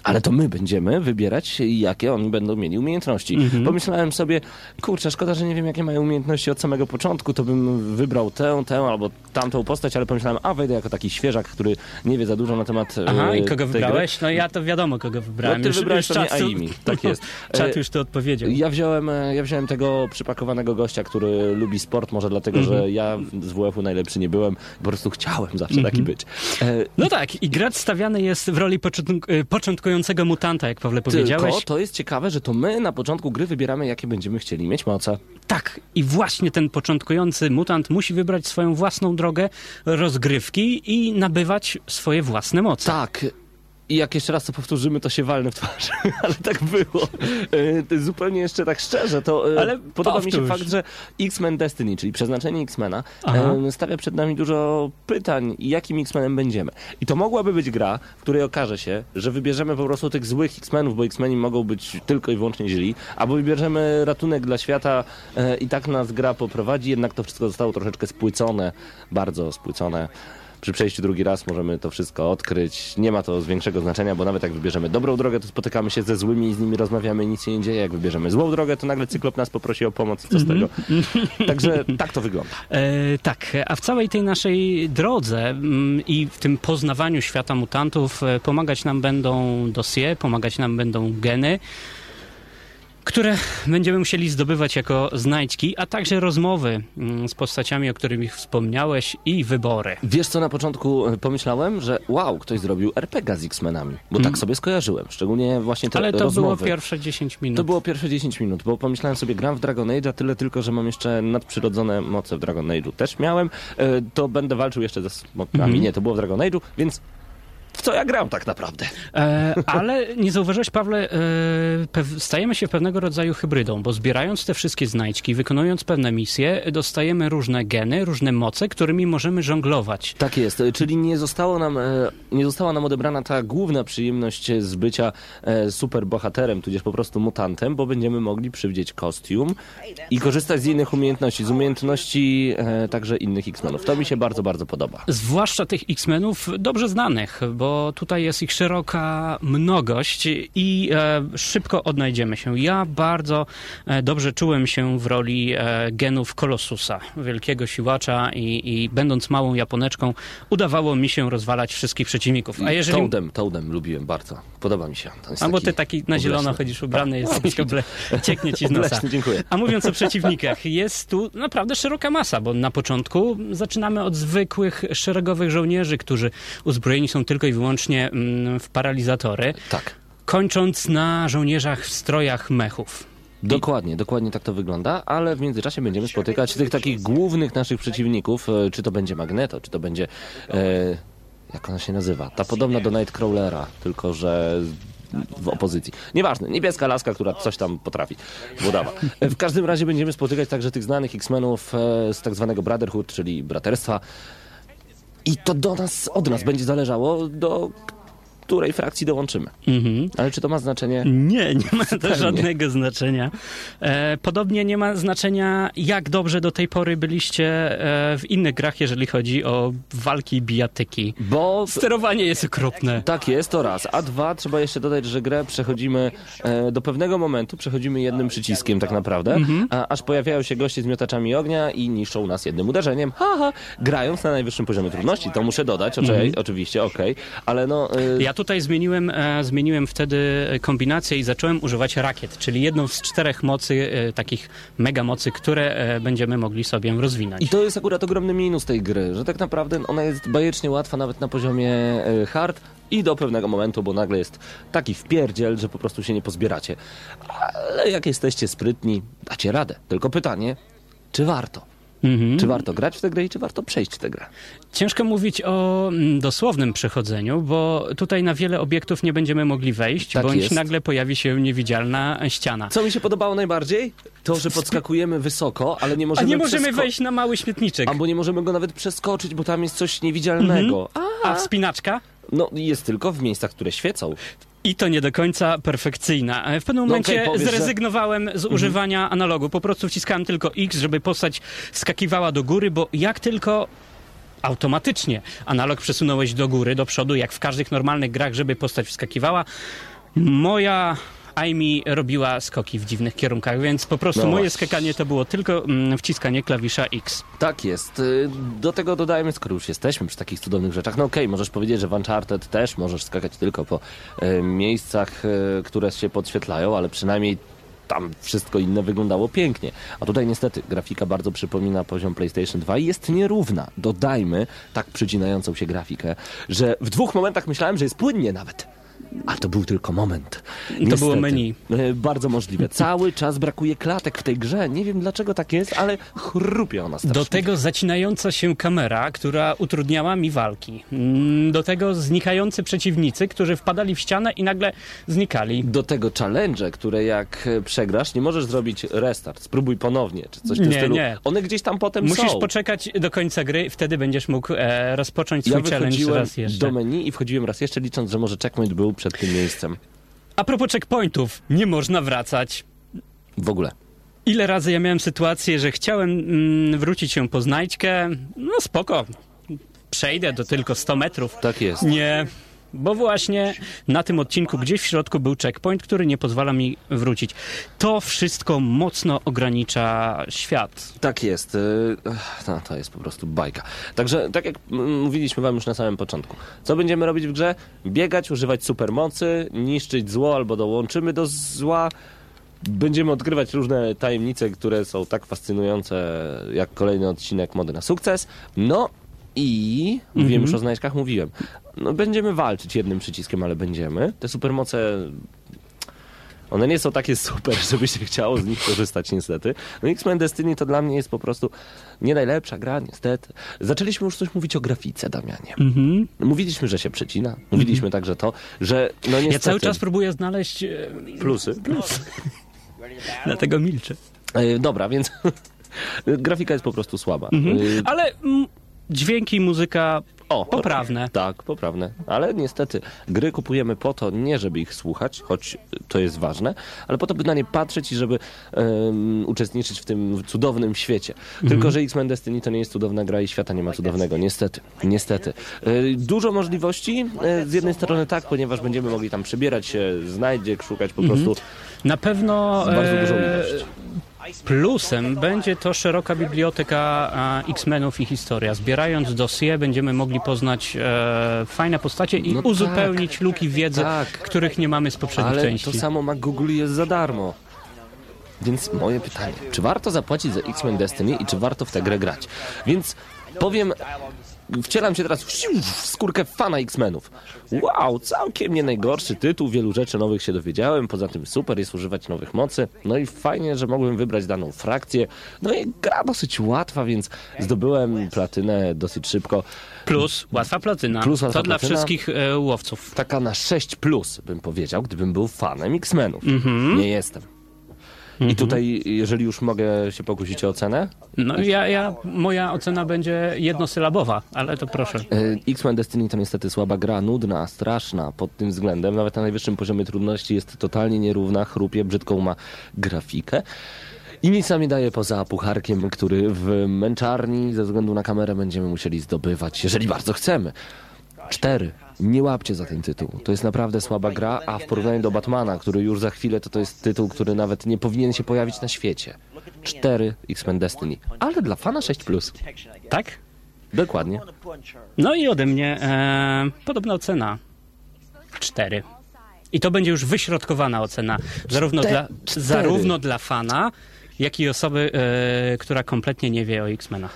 Ale to my będziemy wybierać, jakie oni będą mieli umiejętności. Mhm. Pomyślałem sobie, kurczę, szkoda, że nie wiem, jakie mają umiejętności od samego początku, to bym wybrał tę, tę albo tamtą postać, ale pomyślałem, a wejdę jako taki świeżak, który nie wie za dużo na temat e, Aha, i kogo tej gry. wybrałeś? No ja to wiadomo, kogo wybrałem. No, ty wybrałeś pewnie czat tu- Aimi, tak jest. Czat E, już to odpowiedział. Ja wziąłem, e, ja wziąłem tego przypakowanego gościa, który lubi sport, może dlatego, Mhm. że ja z WF-u najlepszy nie byłem, po prostu chciałem zawsze Mhm. taki być. E, No tak, i gracz stawiany jest w roli początku, początkującego mutanta, jak Pawle powiedziałeś. tylko to jest ciekawe, że to my na początku gry wybieramy, jakie będziemy chcieli mieć moce. Tak, i właśnie ten początkujący mutant musi wybrać swoją własną drogę rozgrywki i nabywać swoje własne moce. Tak. I jak jeszcze raz to powtórzymy, to się walnę w twarz. Ale tak było. E, zupełnie jeszcze tak szczerze, to e, Ale podoba mi się powtórz. fakt, że X-Men Destiny, czyli przeznaczenie X-Mena, e, stawia przed nami dużo pytań, jakim X-Menem będziemy. I to mogłaby być gra, w której okaże się, że wybierzemy po prostu tych złych X-Menów, bo X-Meni mogą być tylko i wyłącznie źli, albo wybierzemy ratunek dla świata i tak nas gra poprowadzi, jednak to wszystko zostało troszeczkę spłycone, bardzo spłycone. Przy przejściu drugi raz możemy to wszystko odkryć. Nie ma to większego znaczenia, bo nawet jak wybierzemy dobrą drogę, to spotykamy się ze złymi i z nimi rozmawiamy i nic się nie dzieje. Jak wybierzemy złą drogę, to nagle cyklop nas poprosi o pomoc. Co z tego? Także tak to wygląda. E, tak, a w całej tej naszej drodze mm, i w tym poznawaniu świata mutantów e, pomagać nam będą dosie, pomagać nam będą geny, które będziemy musieli zdobywać jako znajdźki, a także rozmowy mm, z postaciami, o których wspomniałeś i wybory. Wiesz co, na początku e, pomyślałem, że wow, ktoś zrobił RPG z X-Menami, bo tak sobie skojarzyłem. Szczególnie właśnie te Ale to rozmowy. było pierwsze 10 minut. To było pierwsze 10 minut, bo pomyślałem sobie, gram w Dragon Age'a, tyle tylko, że mam jeszcze nadprzyrodzone moce w Dragon Age'u. Też miałem, e, to będę walczył jeszcze ze smokami. Mhm. Nie, to było w Dragon Age'u, więc w co ja gram tak naprawdę? E, ale nie zauważyłeś, Pawle, e, stajemy się pewnego rodzaju hybrydą, bo zbierając te wszystkie znajdźki, wykonując pewne misje, dostajemy różne geny, różne moce, którymi możemy żonglować. Tak jest, e, czyli nie, zostało nam, e, nie została nam odebrana ta główna przyjemność z bycia e, superbohaterem, tudzież po prostu mutantem, bo będziemy mogli przywdzieć kostium i korzystać z innych umiejętności, z umiejętności e, także innych X-Menów. To mi się bardzo, bardzo podoba. Zwłaszcza tych X-Menów dobrze znanych, bo tutaj jest ich szeroka mnogość i e, szybko odnajdziemy się. Ja bardzo e, dobrze czułem się w roli e, genów Kolosusa, wielkiego siłacza i, i będąc małą Japoneczką udawało mi się rozwalać wszystkich przeciwników. A jeżeli... Toadem, Toadem lubiłem bardzo. Podoba mi się. To jest Albo taki ty taki na zielono obleśny. chodzisz ubrany, Tak. jesteś oble... cieknie ci z nosa. Obleśny, dziękuję. A mówiąc o przeciwnikach, jest tu naprawdę szeroka masa, bo na początku zaczynamy od zwykłych szeregowych żołnierzy, którzy uzbrojeni są tylko i wyłącznie mm, w paralizatory, Tak. kończąc na żołnierzach w strojach mechów. Dokładnie, dokładnie tak to wygląda, ale w międzyczasie będziemy spotykać tych takich głównych naszych przeciwników, e, czy to będzie Magneto, czy to będzie, e, jak ona się nazywa, ta podobna do Nightcrawlera, tylko że w opozycji. Nieważne, niebieska laska, która coś tam potrafi. Budawa. E, W każdym razie będziemy spotykać także tych znanych X-Menów e, z tak zwanego Brotherhood, czyli braterstwa. I to do nas, od nas będzie zależało, do której frakcji dołączymy. Mhm. Ale czy to ma znaczenie? Nie, nie ma to żadnego znaczenia. E, podobnie nie ma znaczenia, jak dobrze do tej pory byliście e, w innych grach, jeżeli chodzi o walki i bijatyki. Bo Sterowanie jest okropne. Tak jest, to raz. A dwa, trzeba jeszcze dodać, że grę przechodzimy e, do pewnego momentu, przechodzimy jednym przyciskiem tak naprawdę, a, aż pojawiają się goście z miotaczami ognia i niszczą nas jednym uderzeniem, haha, grając na najwyższym poziomie trudności. To muszę dodać, oczy, oczywiście, okej, ale no... E, Ja tutaj zmieniłem, e, zmieniłem wtedy kombinację i zacząłem używać rakiet, czyli jedną z czterech mocy, e, takich mega mocy, które e, będziemy mogli sobie rozwinąć. I to jest akurat ogromny minus tej gry, że tak naprawdę ona jest bajecznie łatwa nawet na poziomie hard i do pewnego momentu, bo nagle jest taki wpierdziel, że po prostu się nie pozbieracie. Ale jak jesteście sprytni, dacie radę. Tylko pytanie, czy warto? Mhm. Czy warto grać w tę grę i czy warto przejść tę grę? Ciężko mówić o mm, dosłownym przechodzeniu, bo tutaj na wiele obiektów nie będziemy mogli wejść, Tak bądź jest. nagle pojawi się niewidzialna ściana. Co mi się podobało najbardziej? To, że podskakujemy wysoko, ale nie A możemy nie możemy wejść na mały śmietniczek. Albo nie możemy go nawet przeskoczyć, bo tam jest coś niewidzialnego. A wspinaczka? No, jest tylko w miejscach, które świecą. I to nie do końca perfekcyjna. E, W pewnym No momencie okej, powiesz, że- Mhm. zrezygnowałem z używania analogu. Po prostu wciskałem tylko X, żeby postać skakiwała do góry, bo jak tylko automatycznie analog przesunąłeś do góry, do przodu, jak w każdych normalnych grach, żeby postać wskakiwała, moja Aimi robiła skoki w dziwnych kierunkach, więc po prostu No moje właśnie. skakanie to było tylko mm, wciskanie klawisza X. Tak jest. Y, Do tego dodajmy, skoro już jesteśmy przy takich cudownych rzeczach, no okej, możesz powiedzieć, że w Uncharted też możesz skakać tylko po e, miejscach, e, które się podświetlają, ale przynajmniej tam wszystko inne wyglądało pięknie. A tutaj niestety grafika bardzo przypomina poziom PlayStation 2 i jest nierówna. Dodajmy tak przycinającą się grafikę, że w dwóch momentach myślałem, że jest płynnie nawet. A to był tylko moment. było menu. E, Bardzo możliwe. Cały czas brakuje klatek w tej grze. Nie wiem dlaczego tak jest, ale chrupie ona strasznie. Do tego zacinająca się kamera, która utrudniała mi walki. Mm, Do tego znikający przeciwnicy, którzy wpadali w ścianę i nagle znikali. Do tego challenge, które jak przegrasz, nie możesz zrobić restart, spróbuj ponownie, czy coś w tym Nie, stylu. nie. One gdzieś tam potem Musisz są. poczekać do końca gry, wtedy będziesz mógł e, rozpocząć Ja swój challenge wychodziłem raz jeszcze. do menu i wchodziłem raz jeszcze, licząc, że może checkpoint był przed tym miejscem. A propos checkpointów, nie można wracać. W ogóle. Ile razy ja miałem sytuację, że chciałem mm, wrócić się po znajdźkę, no spoko, przejdę do tylko 100 metrów. Tak jest. Nie, bo właśnie na tym odcinku gdzieś w środku był checkpoint, który nie pozwala mi wrócić. To wszystko mocno ogranicza świat. Tak jest. y, No, to jest po prostu bajka. Także, tak jak mówiliśmy wam już na samym początku. Co będziemy robić w grze? Biegać, używać supermocy, niszczyć zło albo dołączymy do zła. Będziemy odkrywać różne tajemnice, które są tak fascynujące jak kolejny odcinek Mody na sukces. No i mówiłem już o znajdźkach, mówiłem. No, będziemy walczyć jednym przyciskiem, ale będziemy. Te supermoce one nie są takie super, żeby się chciało z nich korzystać niestety. No X-Men Destiny to dla mnie jest po prostu nie najlepsza gra, niestety. Zaczęliśmy już coś mówić o grafice, Damianie. Mówiliśmy, że się przecina. Mówiliśmy także to, że no niestety... Ja cały czas próbuję znaleźć e, Plusy. Dlatego milczę. E, dobra, więc grafika jest po prostu słaba. E, Ale mm, dźwięki i muzyka O, poprawne. Tak, poprawne. Ale niestety gry kupujemy po to, nie żeby ich słuchać, choć to jest ważne, ale po to, by na nie patrzeć i żeby em, uczestniczyć w tym cudownym świecie. Tylko, że X-Men Destiny to nie jest cudowna gra i świata nie ma cudownego. Niestety. Niestety. E, Dużo możliwości. e, Z jednej strony tak, ponieważ będziemy mogli tam przebierać się, znajdziek, szukać po prostu. Na pewno Bardzo dużą e, ilość. Plusem będzie to szeroka biblioteka X-Menów i historia. Zbierając dosie będziemy mogli poznać e, fajne postacie i No tak. uzupełnić luki wiedzy, Tak. których nie mamy z poprzednich Ale części. to samo ma Google jest za darmo. Więc moje pytanie, czy warto zapłacić za X-Men Destiny i czy warto w tę grę grać? Więc powiem, wcielam się teraz w skórkę fana X-Menów. Wow, całkiem nie najgorszy tytuł, wielu rzeczy nowych się dowiedziałem, poza tym super jest używać nowych mocy, no i fajnie, że mogłem wybrać daną frakcję, no i gra dosyć łatwa, więc zdobyłem platynę dosyć szybko. Plus łatwa platyna. Plus łatwa to dla platyna. wszystkich e, łowców. Taka na 6 plus, bym powiedział, gdybym był fanem X-Menów. Nie jestem. I tutaj, jeżeli już mogę się pokusić o ocenę, No ja, ja, moja ocena będzie jednosylabowa, ale to proszę. e, X-Men Destiny to niestety słaba gra, nudna, straszna pod tym względem. Nawet na najwyższym poziomie trudności jest totalnie nierówna, chrupie, brzydką ma grafikę. I nic nam nie daje poza pucharkiem, który w męczarni ze względu na kamerę będziemy musieli zdobywać, jeżeli bardzo chcemy. Cztery. Nie łapcie za ten tytuł. To jest naprawdę słaba gra, a w porównaniu do Batmana, który już za chwilę, to to jest tytuł, który nawet nie powinien się pojawić na świecie. Cztery X-Men Destiny. Ale dla fana 6+. Tak? Dokładnie. No i ode mnie e, podobna ocena. Cztery. I to będzie już wyśrodkowana ocena, zarówno, Czte- dla, cztery. zarówno dla fana, jak i osoby, e, która kompletnie nie wie o X-Menach.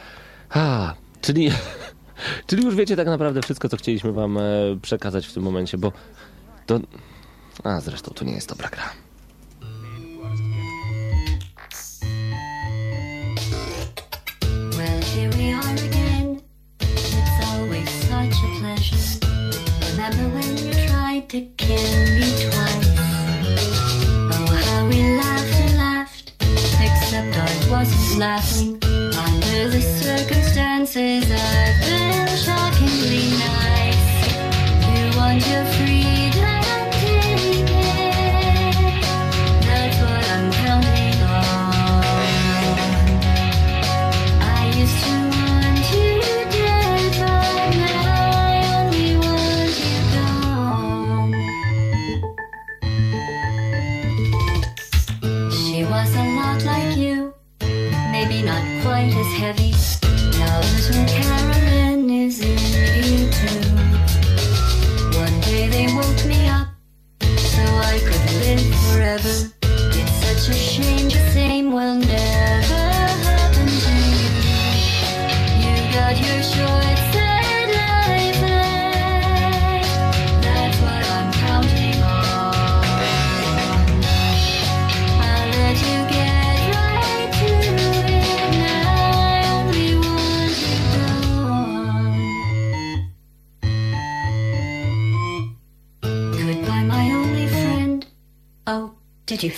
A, czyli, czyli już wiecie tak naprawdę wszystko, co chcieliśmy wam e, przekazać w tym momencie, bo to... A, zresztą to nie jest dobra gra.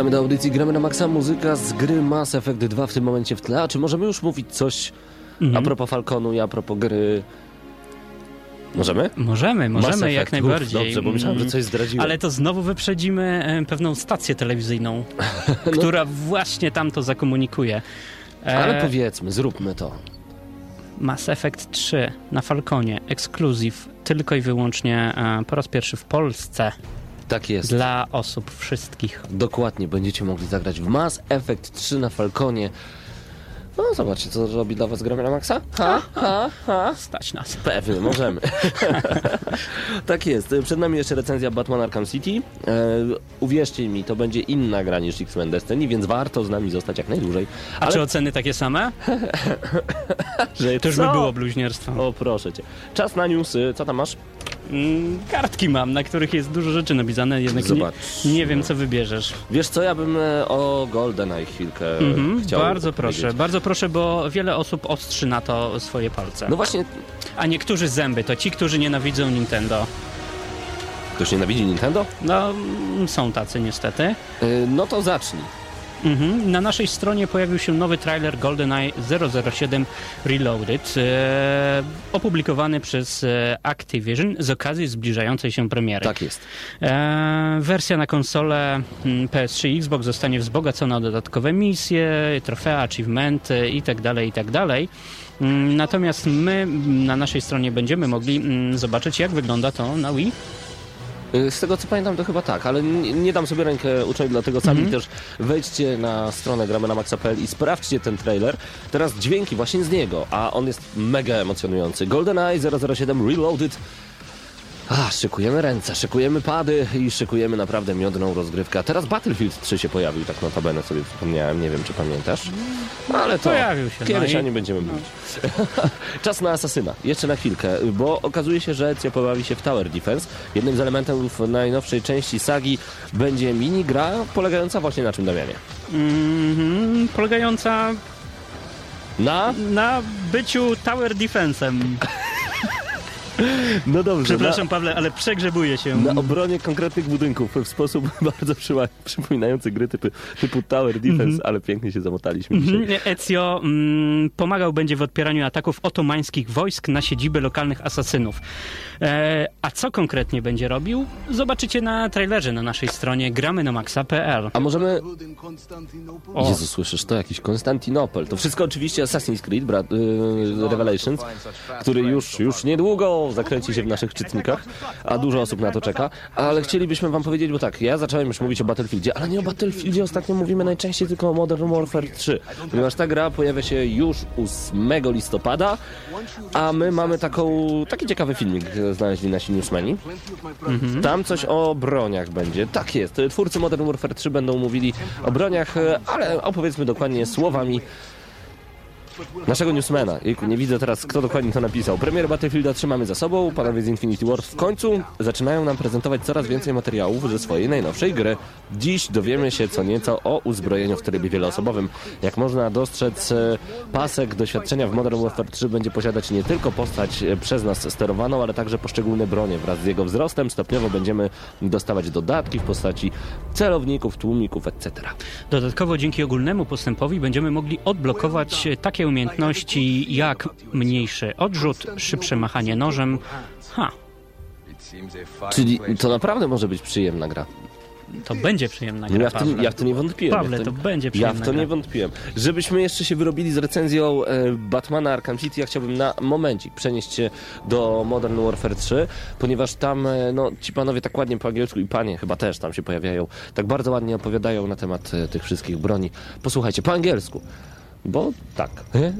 Wracamy do audycji, gramy na maksa muzyka z gry Mass Effect 2 w tym momencie w tle. A czy możemy już mówić coś a propos Falconu i a propos gry? Możemy? Możemy, możemy jak najbardziej. Uf, dobrze, bo myślałem, że coś zdradziłem. Ale to znowu wyprzedzimy e, pewną stację telewizyjną, która właśnie tam to zakomunikuje. E, Ale powiedzmy, zróbmy to. Mass Effect 3 na Falconie, ekskluzyw, tylko i wyłącznie e, po raz pierwszy w Polsce Tak jest. dla osób wszystkich. Dokładnie, będziecie mogli zagrać w Mass Effect 3 na Falconie. No, zobaczcie, co robi dla was gramy na maksa? Ha, ha, ha. Stać nas. Pewnie, możemy. tak jest. Przed nami jeszcze recenzja Batman Arkham City. E, uwierzcie mi, to będzie inna gra niż X-Men Destiny, więc warto z nami zostać jak najdłużej. A czy oceny takie same? że To już by było bluźnierstwo. O, proszę cię. Czas na newsy. Co tam masz? Mm, Kartki mam, na których jest dużo rzeczy napisane, jednak nie, Zobacz. nie wiem, co wybierzesz. Wiesz co, ja bym e, o GoldenEye chwilkę Mhm, chciał bardzo proszę, bardzo proszę, bo wiele osób ostrzy na to swoje palce. No właśnie, A niektórzy zęby, to ci, którzy nienawidzą Nintendo. ktoś nienawidzi Nintendo? No, mm, są tacy niestety. E, no to zacznij. Mhm. Na naszej stronie pojawił się nowy trailer GoldenEye 007 Reloaded, e, opublikowany przez e, Activision z okazji zbliżającej się premiery. Tak jest. E, wersja na konsolę mm, PS3 i Xbox zostanie wzbogacona o dodatkowe misje, trofea, achievementy itd., itd. Mm, Natomiast my mm, na naszej stronie będziemy mogli zobaczyć, jak wygląda to na Wii. Y, Z tego co pamiętam to chyba tak, ale nie, nie dam sobie rękę ucząć, dlatego sami Mhm. też wejdźcie na stronę gramy na maxa.pl i sprawdźcie ten trailer. Teraz dźwięki właśnie z niego, a on jest mega emocjonujący. GoldenEye 007 Reloaded. A, szykujemy ręce, szykujemy pady i szykujemy naprawdę miodną rozgrywkę. A teraz Battlefield 3 się pojawił, tak notabene sobie przypomniałem, nie wiem czy pamiętasz. Ale to Pojawił się, kiedyś no i- nim będziemy mówić. Czas na Asasyna. Jeszcze na chwilkę, bo okazuje się, że Ezio pojawi się w Tower Defense. Jednym z elementów najnowszej części sagi będzie mini gra polegająca właśnie na czym, Damianie? Mhm, polegająca Na? na byciu Tower Defense'em. No dobrze. Przepraszam Pawle, ale przegrzebuję się. Na, na obronie konkretnych budynków w sposób bardzo przyma- przypominający gry typu, typu Tower Defense, ale pięknie się zamotaliśmy dzisiaj. Mhm. Ezio mm, pomagał będzie w odpieraniu ataków otomańskich wojsk na siedziby lokalnych asasynów. E, a co konkretnie będzie robił? Zobaczycie na trailerze na naszej stronie gramy na maxa.pl. A możemy... O. Jezu, słyszysz, to jakiś Konstantynopol. To wszystko oczywiście Assassin's Creed, brat, y, Revelations, który już, już niedługo zakręci się w naszych czytnikach, a dużo osób na to czeka. Ale chcielibyśmy wam powiedzieć, bo tak, ja zacząłem już mówić o Battlefieldzie, ale nie o Battlefieldzie ostatnio mówimy najczęściej tylko o Modern Warfare 3, ponieważ ta gra pojawia się już 8 listopada, a my mamy taką, taki ciekawy filmik, znaleźli nasi newsmeni. Tam coś o broniach będzie. Tak jest. Twórcy Modern Warfare 3 będą mówili o broniach, ale opowiedzmy dokładnie słowami naszego newsmana. Jejku, nie widzę teraz, kto dokładnie to napisał. Premier Battlefielda trzymamy za sobą. Panowie z Infinity Ward w końcu zaczynają nam prezentować coraz więcej materiałów ze swojej najnowszej gry. Dziś dowiemy się co nieco o uzbrojeniu w trybie wieloosobowym. Jak można dostrzec, e, pasek doświadczenia w Modern Warfare 3 będzie posiadać nie tylko postać e, przez nas sterowaną, ale także poszczególne bronie. Wraz z jego wzrostem stopniowo będziemy dostawać dodatki w postaci celowników, tłumików, etc. Dodatkowo dzięki ogólnemu postępowi będziemy mogli odblokować e, takie umiejętności jak mniejszy odrzut, szybsze machanie nożem. Ha, Czyli to naprawdę może być przyjemna gra. to będzie przyjemna gra, No ja, w tym, ja w to nie wątpiłem. Pawle, ja to tym- będzie Ja przyjemna w to gra. nie wątpiłem. Żebyśmy jeszcze się wyrobili z recenzją e, Batmana Arkham City, ja chciałbym na momencik przenieść się do Modern Warfare 3, ponieważ tam e, no, ci panowie tak ładnie po angielsku i panie chyba też tam się pojawiają, tak bardzo ładnie opowiadają na temat e, tych wszystkich broni. Posłuchajcie, po angielsku, bo tak, e,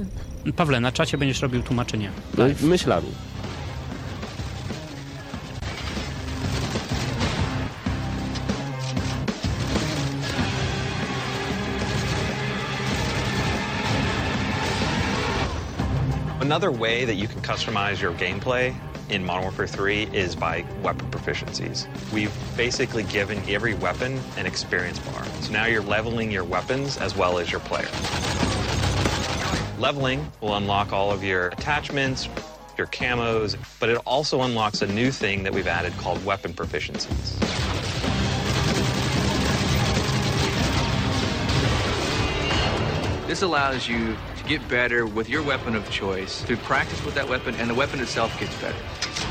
Pawle, na czacie będziesz robił tłumaczenie. e, myślami. Another way that you can customize your gameplay in Modern Warfare 3 is by weapon proficiencies. We've basically given every weapon an experience bar. So now you're leveling your weapons as well as your player. Leveling will unlock all of your attachments, your camos, but it also unlocks a new thing that we've added called weapon proficiencies. This allows you get better with your weapon of choice through practice with that weapon, and the weapon itself gets better.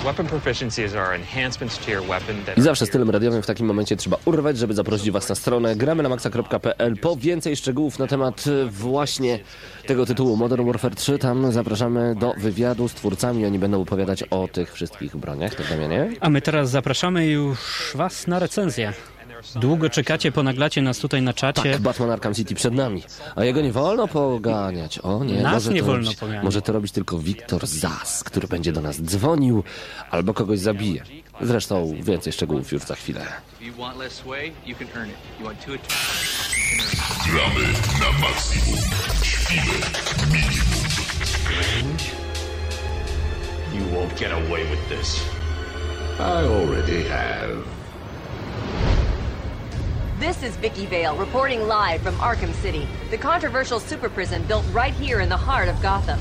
Weapon proficiencies are enhancements to your weapon that I zawsze stylem radiowym w takim momencie trzeba urwać, żeby zaprosić Was na stronę gramy na maxa.pl po więcej szczegółów na temat e, właśnie tego tytułu Modern Warfare 3. Tam zapraszamy do wywiadu z twórcami. Oni będą opowiadać o tych wszystkich broniach, tak Damianie? A my teraz zapraszamy już Was na recenzję. Długo czekacie, ponaglacie nas tutaj na czacie. Tak, Batman Arkham City przed nami. A jego nie wolno poganiać. O nie, Nas może nie to wolno robić, poganiać. Może to robić tylko Wiktor Zas, który będzie do nas dzwonił albo kogoś zabije. Zresztą więcej szczegółów już za chwilę. Gramy na maksimum. Śpimy minimum. You won't get away with this. I already have. This is Vicky Vale reporting live from Arkham City, the controversial super prison built right here in the heart of Gotham.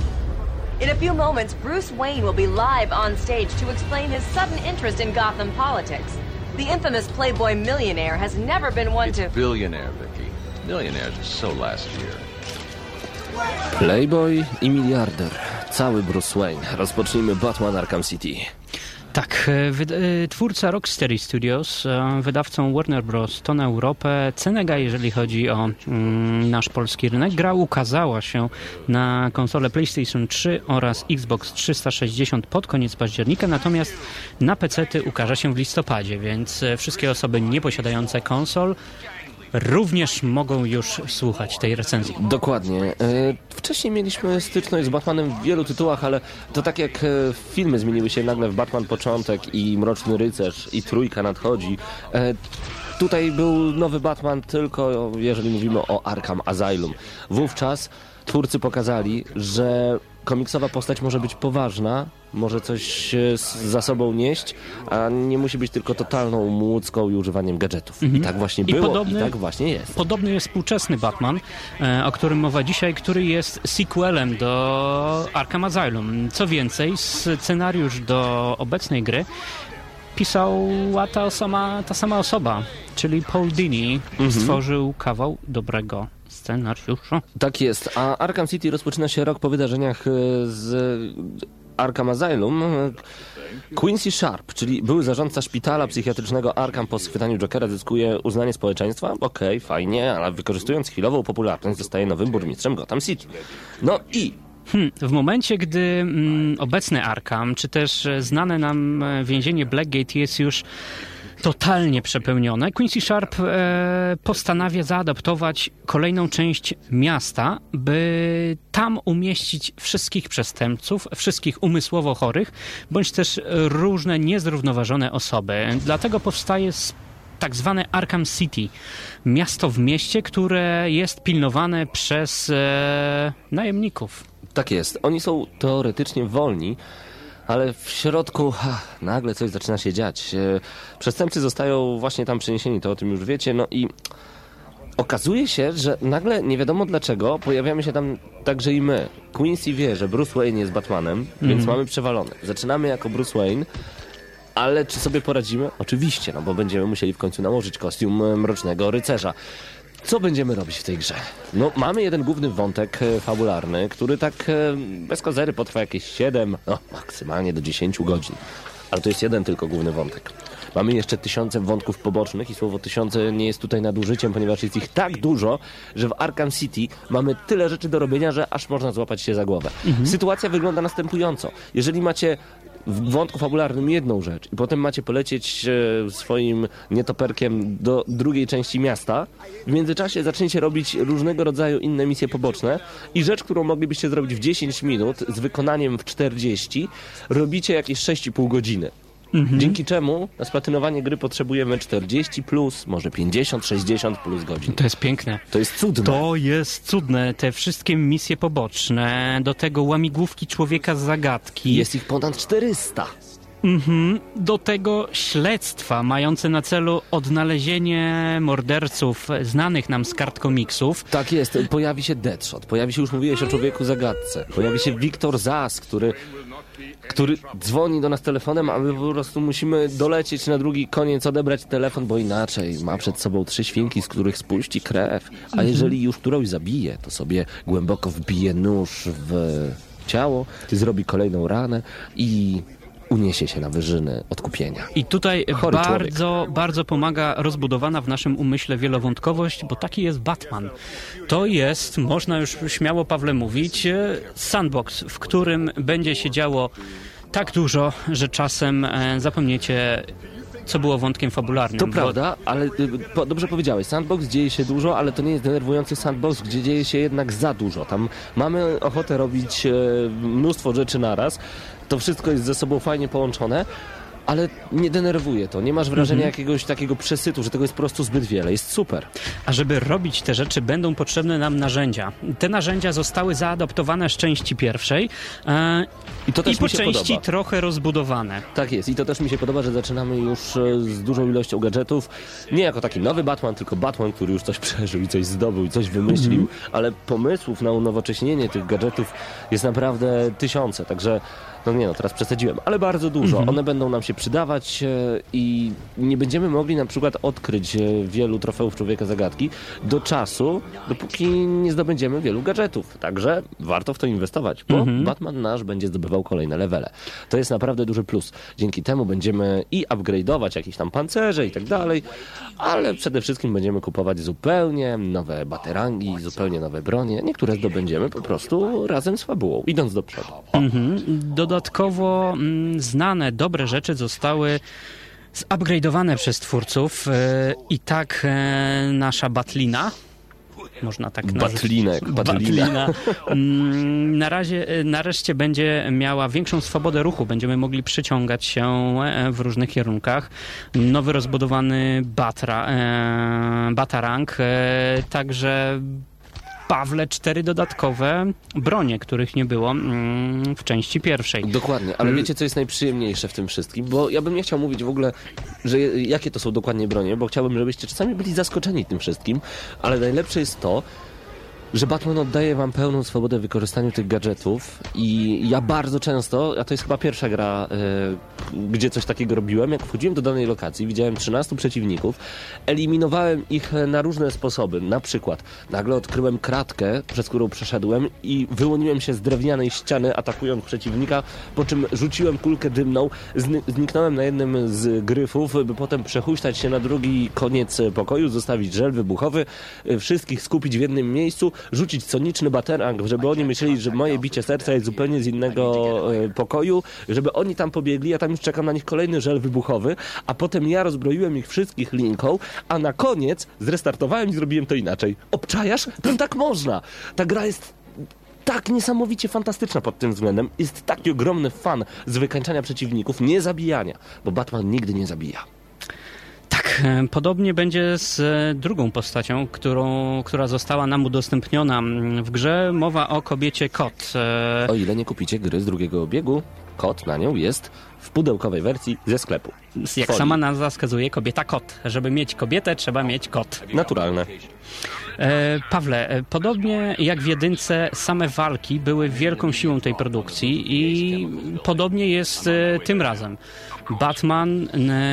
In a few moments, Bruce Wayne will be live on stage to explain his sudden interest in Gotham politics. The infamous Playboy millionaire has never been one to. Billionaire, Vicky. Millionaires are so last year. Playboy i miliarder. Cały Bruce Wayne. Rozpocznijmy Batman Arkham City. Tak, e, e, twórca Rocksteady Studios, e, wydawcą Warner Bros. to na Europę. Cenega, jeżeli chodzi o mm, nasz polski rynek. Gra ukazała się na konsolę PlayStation 3 oraz Xbox 360 pod koniec października, natomiast na PC-ty ukaże się w listopadzie, więc wszystkie osoby nieposiadające konsol również mogą już słuchać tej recenzji. Dokładnie. E, Wcześniej mieliśmy styczność z Batmanem w wielu tytułach, ale to tak jak e, filmy zmieniły się nagle w Batman Początek i Mroczny Rycerz i Trójka nadchodzi. e, Tutaj był nowy Batman tylko jeżeli mówimy o Arkham Asylum. Wówczas twórcy pokazali, że komiksowa postać może być poważna, może coś za sobą nieść, a nie musi być tylko totalną młódzką i używaniem gadżetów. I tak właśnie Mhm. I było podobny- i tak właśnie jest. Podobny jest współczesny Batman, e, o którym mowa dzisiaj, który jest sequelem do Arkham Asylum. Co więcej, scenariusz do obecnej gry pisała ta sama, ta sama osoba, czyli Paul Dini stworzył kawał dobrego scenariusza. Tak jest, a Arkham City rozpoczyna się rok po wydarzeniach e, z Arkham Asylum. Quincy Sharp, czyli były zarządca szpitala psychiatrycznego Arkham po schwytaniu Jokera zyskuje uznanie społeczeństwa. Okej, fajnie, ale wykorzystując chwilową popularność zostaje nowym burmistrzem Gotham City. No i Hmm, w momencie, gdy mm, obecny Arkham, czy też e, znane nam e, więzienie Blackgate jest już totalnie przepełnione, Quincy Sharp e, postanawia zaadaptować kolejną część miasta, by tam umieścić wszystkich przestępców, wszystkich umysłowo chorych, bądź też różne niezrównoważone osoby. Dlatego powstaje tak zwane Arkham City, miasto w mieście, które jest pilnowane przez e, najemników. tak jest, oni są teoretycznie wolni, ale w środku ha, nagle coś zaczyna się dziać. E, Przestępcy zostają właśnie tam przeniesieni, to o tym już wiecie, no i okazuje się, że nagle nie wiadomo dlaczego pojawiamy się tam także i my. Quincy wie, że Bruce Wayne jest Batmanem, więc Mhm. mamy przewalone. Zaczynamy jako Bruce Wayne, ale czy sobie poradzimy? Oczywiście, no bo będziemy musieli w końcu nałożyć kostium e, Mrocznego Rycerza. Co będziemy robić w tej grze? No, mamy jeden główny wątek e, fabularny, który tak e, bez kozery potrwa jakieś 7, no maksymalnie do 10 godzin. Ale to jest jeden tylko główny wątek. Mamy jeszcze tysiące wątków pobocznych i słowo tysiące nie jest tutaj nadużyciem, ponieważ jest ich tak dużo, że w Arkham City mamy tyle rzeczy do robienia, że aż można złapać się za głowę. Sytuacja wygląda następująco. Jeżeli macie w wątku fabularnym jedną rzecz. I potem macie polecieć e, swoim nietoperkiem do drugiej części miasta, w międzyczasie zaczniecie robić różnego rodzaju inne misje poboczne. I rzecz, którą moglibyście zrobić w 10 minut z wykonaniem w 40, robicie jakieś 6,5 godziny. Dzięki czemu na splatynowanie gry potrzebujemy 40 plus, może 50, 60 plus godzin. To jest piękne. To jest cudne. To jest cudne. Te wszystkie misje poboczne, do tego łamigłówki człowieka z zagadki. Jest ich ponad 400. Mhm. Do tego śledztwa mające na celu odnalezienie morderców znanych nam z kart komiksów. Tak jest, pojawi się Deadshot, pojawi się, już mówiłeś o człowieku zagadce, pojawi się Wiktor Zas, który, który dzwoni do nas telefonem, a my po prostu musimy dolecieć na drugi koniec, odebrać telefon, bo inaczej ma przed sobą trzy świnki, z których spuści krew, a Mhm. jeżeli już którąś zabije, to sobie głęboko wbije nóż w ciało, zrobi kolejną ranę i uniesie się na wyżyny odkupienia. I tutaj Chory bardzo, bardzo pomaga rozbudowana w naszym umyśle wielowątkowość, bo taki jest Batman. To jest, można już śmiało Pawle mówić, e, sandbox, w którym będzie się działo tak dużo, że czasem e, zapomniecie, co było wątkiem fabularnym. To bo- prawda, ale y, po, dobrze powiedziałeś, sandbox dzieje się dużo, ale to nie jest denerwujący sandbox, gdzie dzieje się jednak za dużo. Tam mamy ochotę robić e, mnóstwo rzeczy naraz, to wszystko jest ze sobą fajnie połączone, ale nie denerwuje to. Nie masz wrażenia Mhm. jakiegoś takiego przesytu, że tego jest po prostu zbyt wiele. Jest super. A żeby robić te rzeczy, będą potrzebne nam narzędzia. Te narzędzia zostały zaadaptowane z części pierwszej e, I to też po mi się części podoba. trochę rozbudowane. Tak jest i to też mi się podoba, że zaczynamy już e, z dużą ilością gadżetów. Nie jako taki nowy Batman, tylko Batman, który już coś przeżył i coś zdobył i coś wymyślił, Mhm. ale pomysłów na unowocześnienie tych gadżetów jest naprawdę tysiące, także no nie no, teraz przesadziłem, ale bardzo dużo. Mhm. One będą nam się przydawać e, i nie będziemy mogli na przykład odkryć e, wielu trofeów Człowieka Zagadki do czasu, dopóki nie zdobędziemy wielu gadżetów. Także warto w to inwestować, bo Mhm. Batman nasz będzie zdobywał kolejne levele. To jest naprawdę duży plus. Dzięki temu będziemy i upgrade'ować jakieś tam pancerze i tak dalej, ale przede wszystkim będziemy kupować zupełnie nowe baterangi, zupełnie nowe bronie. Niektóre zdobędziemy po prostu razem z fabułą, idąc do przodu. Mhm. Dodatkowo mm, znane, dobre rzeczy zostały zupgrade'owane przez twórców e, i tak e, nasza Batlina można tak nazwać. Batlinek, Batlina. Batlina. Mm, Na razie, e, nareszcie będzie miała większą swobodę ruchu. Będziemy mogli przyciągać się w różnych kierunkach. Nowy rozbudowany batra, Batarang, także Pawle cztery dodatkowe bronie, których nie było mm, w części pierwszej. Dokładnie, ale wiecie co jest najprzyjemniejsze w tym wszystkim? Bo ja bym nie chciał mówić w ogóle, że jakie to są dokładnie bronie, bo chciałbym, żebyście czasami byli zaskoczeni tym wszystkim, ale najlepsze jest to, że Batman oddaje wam pełną swobodę w wykorzystaniu tych gadżetów i ja bardzo często, a to jest chyba pierwsza gra, e, gdzie coś takiego robiłem, jak wchodziłem do danej lokacji, widziałem 13 przeciwników, eliminowałem ich na różne sposoby, na przykład nagle odkryłem kratkę, przez którą przeszedłem i wyłoniłem się z drewnianej ściany, atakując przeciwnika, po czym rzuciłem kulkę dymną, zniknąłem na jednym z gryfów, by potem przehuśtać się na drugi koniec pokoju, zostawić żel wybuchowy, wszystkich skupić w jednym miejscu, rzucić soniczny baterang, żeby oni myśleli, że moje bicie serca jest zupełnie z innego e, pokoju, żeby oni tam pobiegli, a tam już czekam na nich kolejny żel wybuchowy, a potem ja rozbroiłem ich wszystkich linką, a na koniec zrestartowałem i zrobiłem to inaczej. Obczajasz? No tak można. Ta gra jest tak niesamowicie fantastyczna pod tym względem. Jest taki ogromny fan z wykańczania przeciwników, nie zabijania, bo Batman nigdy nie zabija. Tak, e, podobnie będzie z e, drugą postacią, którą, która została nam udostępniona mm, w grze. Mowa o kobiecie Kot. E, O ile nie kupicie gry z drugiego obiegu, kod na nią jest w pudełkowej wersji ze sklepu. Jak Folii. sama nazwa wskazuje, kobieta kot. Żeby mieć kobietę, trzeba mieć kot. Naturalne. E, Pawle, podobnie jak w jedynce, same walki były wielką siłą tej produkcji i podobnie jest e, tym razem. Batman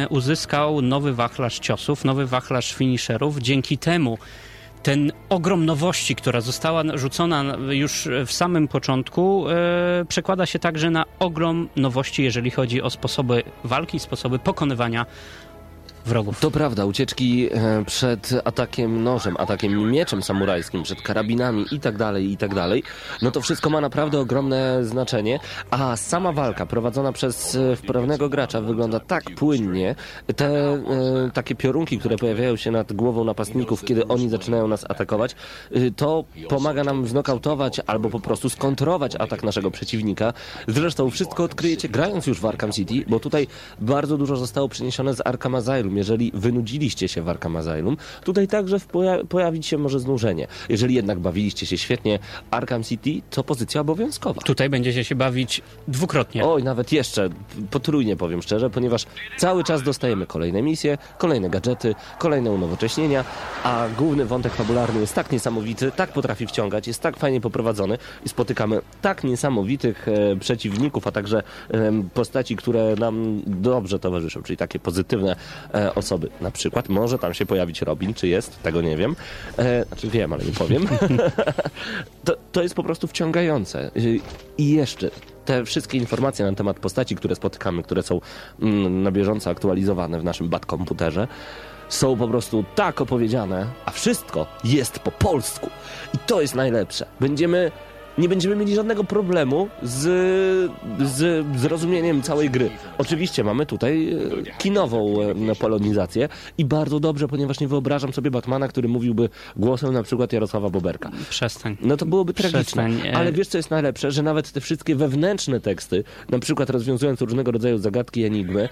uzyskał nowy wachlarz ciosów, nowy wachlarz finisherów. Dzięki temu ten ogrom nowości, która została rzucona już w samym początku, e, przekłada się także na ogrom nowości, jeżeli chodzi o sposoby walki, sposoby pokonywania wrogów. To prawda, ucieczki e, przed atakiem nożem, atakiem mieczem samurajskim, przed karabinami i tak dalej, i tak dalej, no to wszystko ma naprawdę ogromne znaczenie, a sama walka prowadzona przez e, wprawnego gracza wygląda tak płynnie, te e, takie piorunki, które pojawiają się nad głową napastników, kiedy oni zaczynają nas atakować, e, to pomaga nam znokautować albo po prostu skontrować atak naszego przeciwnika. Zresztą wszystko odkryjecie grając już w Arkham City, bo tutaj bardzo dużo zostało przeniesione z Arkham Asylum. Jeżeli wynudziliście się w Arkham Asylum, tutaj także poja- pojawić się może znużenie. Jeżeli jednak bawiliście się świetnie Arkham City, to pozycja obowiązkowa. Tutaj będziecie się bawić dwukrotnie. Oj, nawet jeszcze, potrójnie powiem szczerze, ponieważ cały czas dostajemy kolejne misje, kolejne gadżety, kolejne unowocześnienia, a główny wątek fabularny jest tak niesamowity, tak potrafi wciągać, jest tak fajnie poprowadzony i spotykamy tak niesamowitych e, przeciwników, a także em, postaci, które nam dobrze towarzyszą, czyli takie pozytywne e, osoby. Na przykład może tam się pojawić Robin, czy jest, tego nie wiem. E, znaczy wiem, ale nie powiem. to, to jest po prostu wciągające. Y, I jeszcze te wszystkie informacje na temat postaci, które spotykamy, które są mm, na bieżąco aktualizowane w naszym bad komputerze, są po prostu tak opowiedziane, a wszystko jest po polsku. I to jest najlepsze. Będziemy. Nie będziemy mieli żadnego problemu z, z zrozumieniem całej gry. Oczywiście mamy tutaj e, kinową e, polonizację i bardzo dobrze, ponieważ nie wyobrażam sobie Batmana, który mówiłby głosem na przykład Jarosława Boberka. Przestań. No to byłoby tragiczne. Przestań, e. Ale wiesz, co jest najlepsze? Że nawet te wszystkie wewnętrzne teksty, na przykład rozwiązując różnego rodzaju zagadki i enigmy,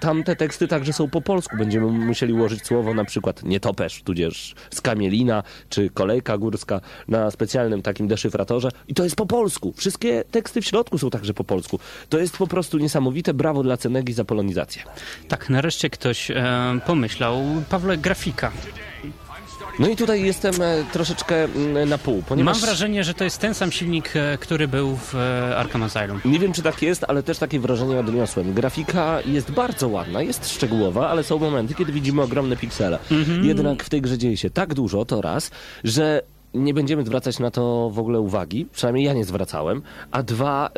tam te teksty także są po polsku. Będziemy musieli ułożyć słowo na przykład nietoperz, tudzież skamielina, czy kolejka górska na specjalnym takim deszyfratorze. I to jest po polsku. Wszystkie teksty w środku są także po polsku. To jest po prostu niesamowite. Brawo dla Cenegi za polonizację. Tak, nareszcie ktoś e, pomyślał. Pawle, grafika. No i tutaj jestem e, troszeczkę mm, na pół, ponieważ... Mam wrażenie, że to jest ten sam silnik, e, który był w e, Arkham Asylum. Nie wiem, czy tak jest, ale też takie wrażenie odniosłem. Grafika jest bardzo ładna, jest szczegółowa, ale są momenty, kiedy widzimy ogromne piksele. Mhm. Jednak w tej grze dzieje się tak dużo, to raz, że nie będziemy zwracać na to w ogóle uwagi, przynajmniej ja nie zwracałem, a dwa,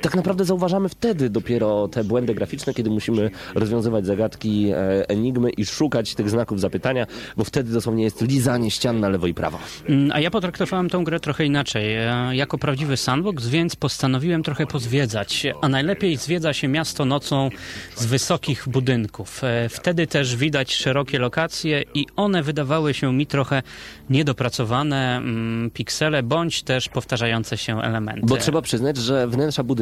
tak naprawdę zauważamy wtedy dopiero te błędy graficzne, kiedy musimy rozwiązywać zagadki, e, enigmy i szukać tych znaków zapytania, bo wtedy dosłownie jest lizanie ścian na lewo i prawo. Mm, A ja potraktowałem tą grę trochę inaczej, e, jako prawdziwy sandbox, więc postanowiłem trochę pozwiedzać. A najlepiej zwiedza się miasto nocą z wysokich budynków. E, Wtedy też widać szerokie lokacje i one wydawały się mi trochę niedopracowane mm, piksele, bądź też powtarzające się elementy. Bo trzeba przyznać, że wnętrza budynków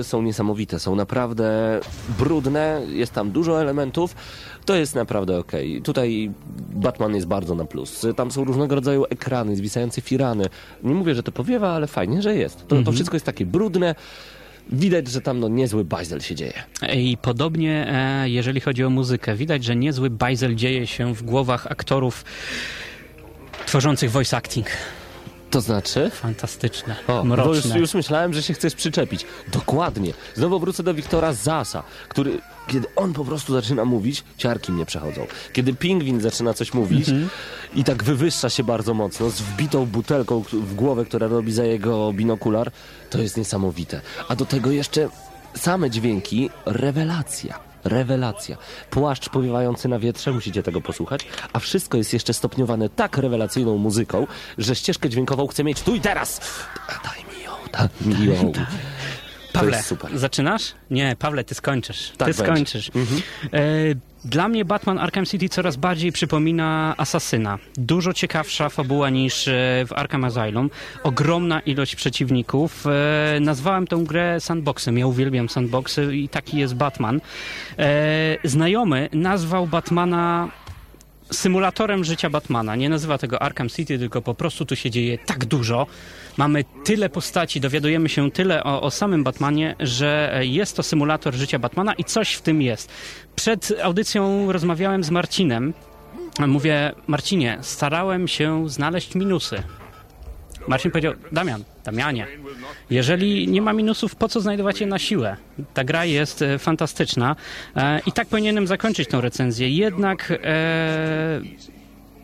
e, są niesamowite, są naprawdę brudne, jest tam dużo elementów. To jest naprawdę okej. Tutaj Batman jest bardzo na plus. Tam są różnego rodzaju ekrany, zwisające firany. Nie mówię, że to powiewa, ale fajnie, że jest. To, to Mhm. wszystko jest takie brudne. Widać, że tam no, niezły bajzel się dzieje. I podobnie, e, jeżeli chodzi o muzykę, widać, że niezły bajzel dzieje się w głowach aktorów tworzących voice acting. To znaczy? Fantastyczne, O, bo już, mroczne. już myślałem, że się chcesz przyczepić. Dokładnie. Znowu wrócę do Wiktora Zasa, który, kiedy on po prostu zaczyna mówić, ciarki mnie przechodzą. Kiedy pingwin zaczyna coś mówić Mhm. i tak wywyższa się bardzo mocno, z wbitą butelką w głowę, która robi za jego binokular, to jest niesamowite. A do tego jeszcze same dźwięki, rewelacja. Rewelacja. Płaszcz powiewający na wietrze, musicie tego posłuchać, a wszystko jest jeszcze stopniowane tak rewelacyjną muzyką, że ścieżkę dźwiękową chcę mieć tu i teraz. Daj mi ją, daj mi ją. Pawle, zaczynasz? Nie, Pawle, ty skończysz. Tak ty będzie. skończysz. E, dla mnie Batman Arkham City coraz bardziej przypomina Asasyna. Dużo ciekawsza fabuła niż e, w Arkham Asylum. Ogromna ilość przeciwników. E, nazwałem tę grę sandboxem. Ja uwielbiam sandboxy i taki jest Batman. Znajomy nazwał Batmana symulatorem życia Batmana. Nie nazywa tego Arkham City, tylko po prostu tu się dzieje tak dużo. Mamy tyle postaci, dowiadujemy się tyle o, o samym Batmanie, że jest to symulator życia Batmana i coś w tym jest. Przed audycją rozmawiałem z Marcinem. Mówię, Marcinie, starałem się znaleźć minusy. Marcin powiedział, Damian, Damianie, jeżeli nie ma minusów, po co znajdować je na siłę? Ta gra jest e, fantastyczna e, i tak powinienem zakończyć tą recenzję. Jednak e,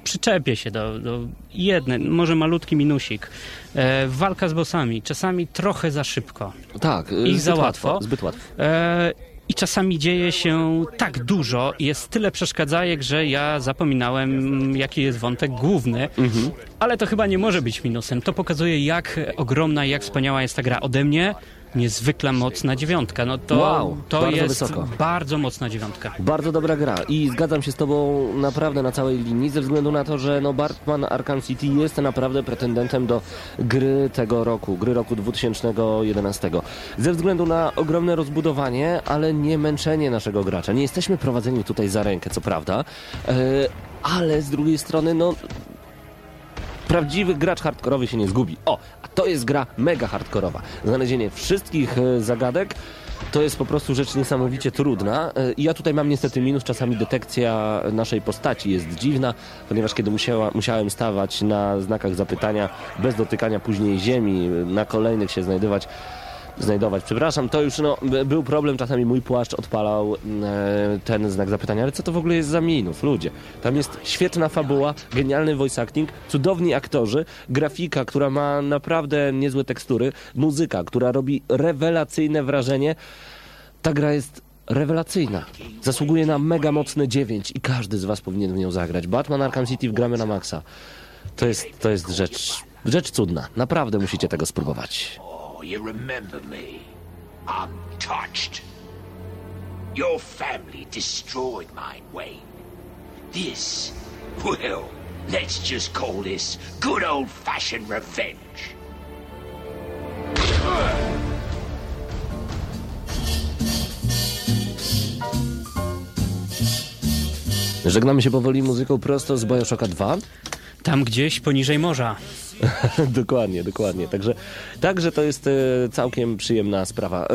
przyczepię się do, do jednej, może malutki minusik. E, walka z bossami, czasami trochę za szybko. Tak, y, Ich za łatwo. Zbyt łatwo. E, I czasami dzieje się tak dużo, i jest tyle przeszkadzajek, że ja zapominałem, jaki jest wątek główny. Ale to chyba nie może być minusem. To pokazuje, jak ogromna i jak wspaniała jest ta gra. Ode mnie niezwykle mocna dziewiątka. No to, Wow, to bardzo jest wysoko. bardzo mocna dziewiątka. Bardzo dobra gra i zgadzam się z tobą naprawdę na całej linii, ze względu na to, że no Batman Arkham City jest naprawdę pretendentem do gry tego roku, gry roku 2011. Ze względu na ogromne rozbudowanie, ale nie męczenie naszego gracza. Nie jesteśmy prowadzeni tutaj za rękę, co prawda, e, ale z drugiej strony, no prawdziwy gracz hardkorowy się nie zgubi. O, a to jest gra mega hardkorowa. Znalezienie wszystkich e, zagadek to jest po prostu rzecz niesamowicie trudna. E, I ja tutaj mam niestety minus, czasami detekcja naszej postaci jest dziwna, ponieważ kiedy musiała, musiałem stawać na znakach zapytania bez dotykania później ziemi, e, na kolejnych się znajdować, znajdować, przepraszam, to już no, był problem, czasami mój płaszcz odpalał e, ten znak zapytania, ale co to w ogóle jest za minus, ludzie? Tam jest świetna fabuła, genialny voice acting, cudowni aktorzy, grafika, która ma naprawdę niezłe tekstury, muzyka, która robi rewelacyjne wrażenie. Ta gra jest rewelacyjna. Zasługuje na mega mocne 9 i każdy z was powinien w nią zagrać. Batman Arkham City wgramy na maksa. To jest, to jest rzecz, rzecz cudna. Naprawdę musicie tego spróbować. Oh, you remember me. I'm touched. Your family destroyed mine, Wayne. This, well, let's just call this good old fashioned revenge. Żegnamy się powoli muzyką prosto z Bioshocka 2. Tam gdzieś poniżej morza. dokładnie, dokładnie. Także, także to jest e, całkiem przyjemna sprawa. E,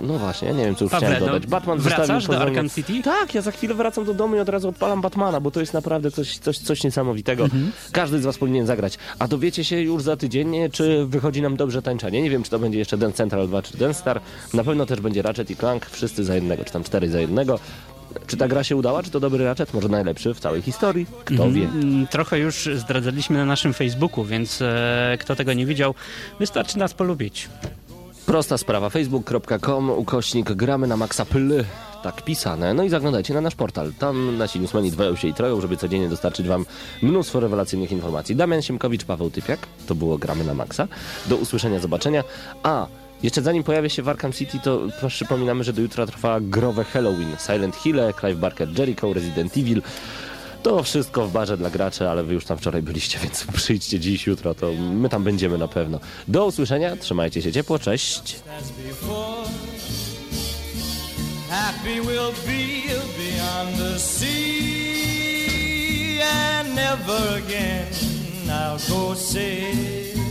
no właśnie, nie wiem, co już Pawle, chciałem no, dodać. Batman wracasz do Arkham City? Tak, ja za chwilę wracam do domu i od razu odpalam Batmana, bo to jest naprawdę coś, coś, coś niesamowitego. Mhm. Każdy z was powinien zagrać. A dowiecie się już za tydzień, czy wychodzi nam dobrze tańczenie. Nie wiem, czy to będzie jeszcze Dance Central 2 czy Dance Star. Na pewno też będzie Ratchet i Clank, wszyscy za jednego, czy tam cztery za jednego. Czy ta gra się udała? Czy to dobry Ratchet? Może najlepszy w całej historii? Kto wie? Mm, Trochę już zdradzaliśmy na naszym Facebooku, więc e, kto tego nie widział, wystarczy nas polubić. Prosta sprawa, facebook.com, ukośnik gramy na maksa pl, tak pisane. No i zaglądajcie na nasz portal. Tam nasi newsmeni dwają się i troją, żeby codziennie dostarczyć wam mnóstwo rewelacyjnych informacji. Damian Siemkowicz, Paweł Typiak, to było gramy na maksa. Do usłyszenia, zobaczenia. A, jeszcze zanim pojawię się w Arkham City, to przypominamy, że do jutra trwa growe Halloween. Silent Hill, Clive Barker, Jericho, Resident Evil. To wszystko w barze dla graczy, ale wy już tam wczoraj byliście, więc przyjdźcie dziś, jutro, to my tam będziemy na pewno. Do usłyszenia, trzymajcie się ciepło, cześć! Happy we'll be beyond the sea, and never again I'll go sailing.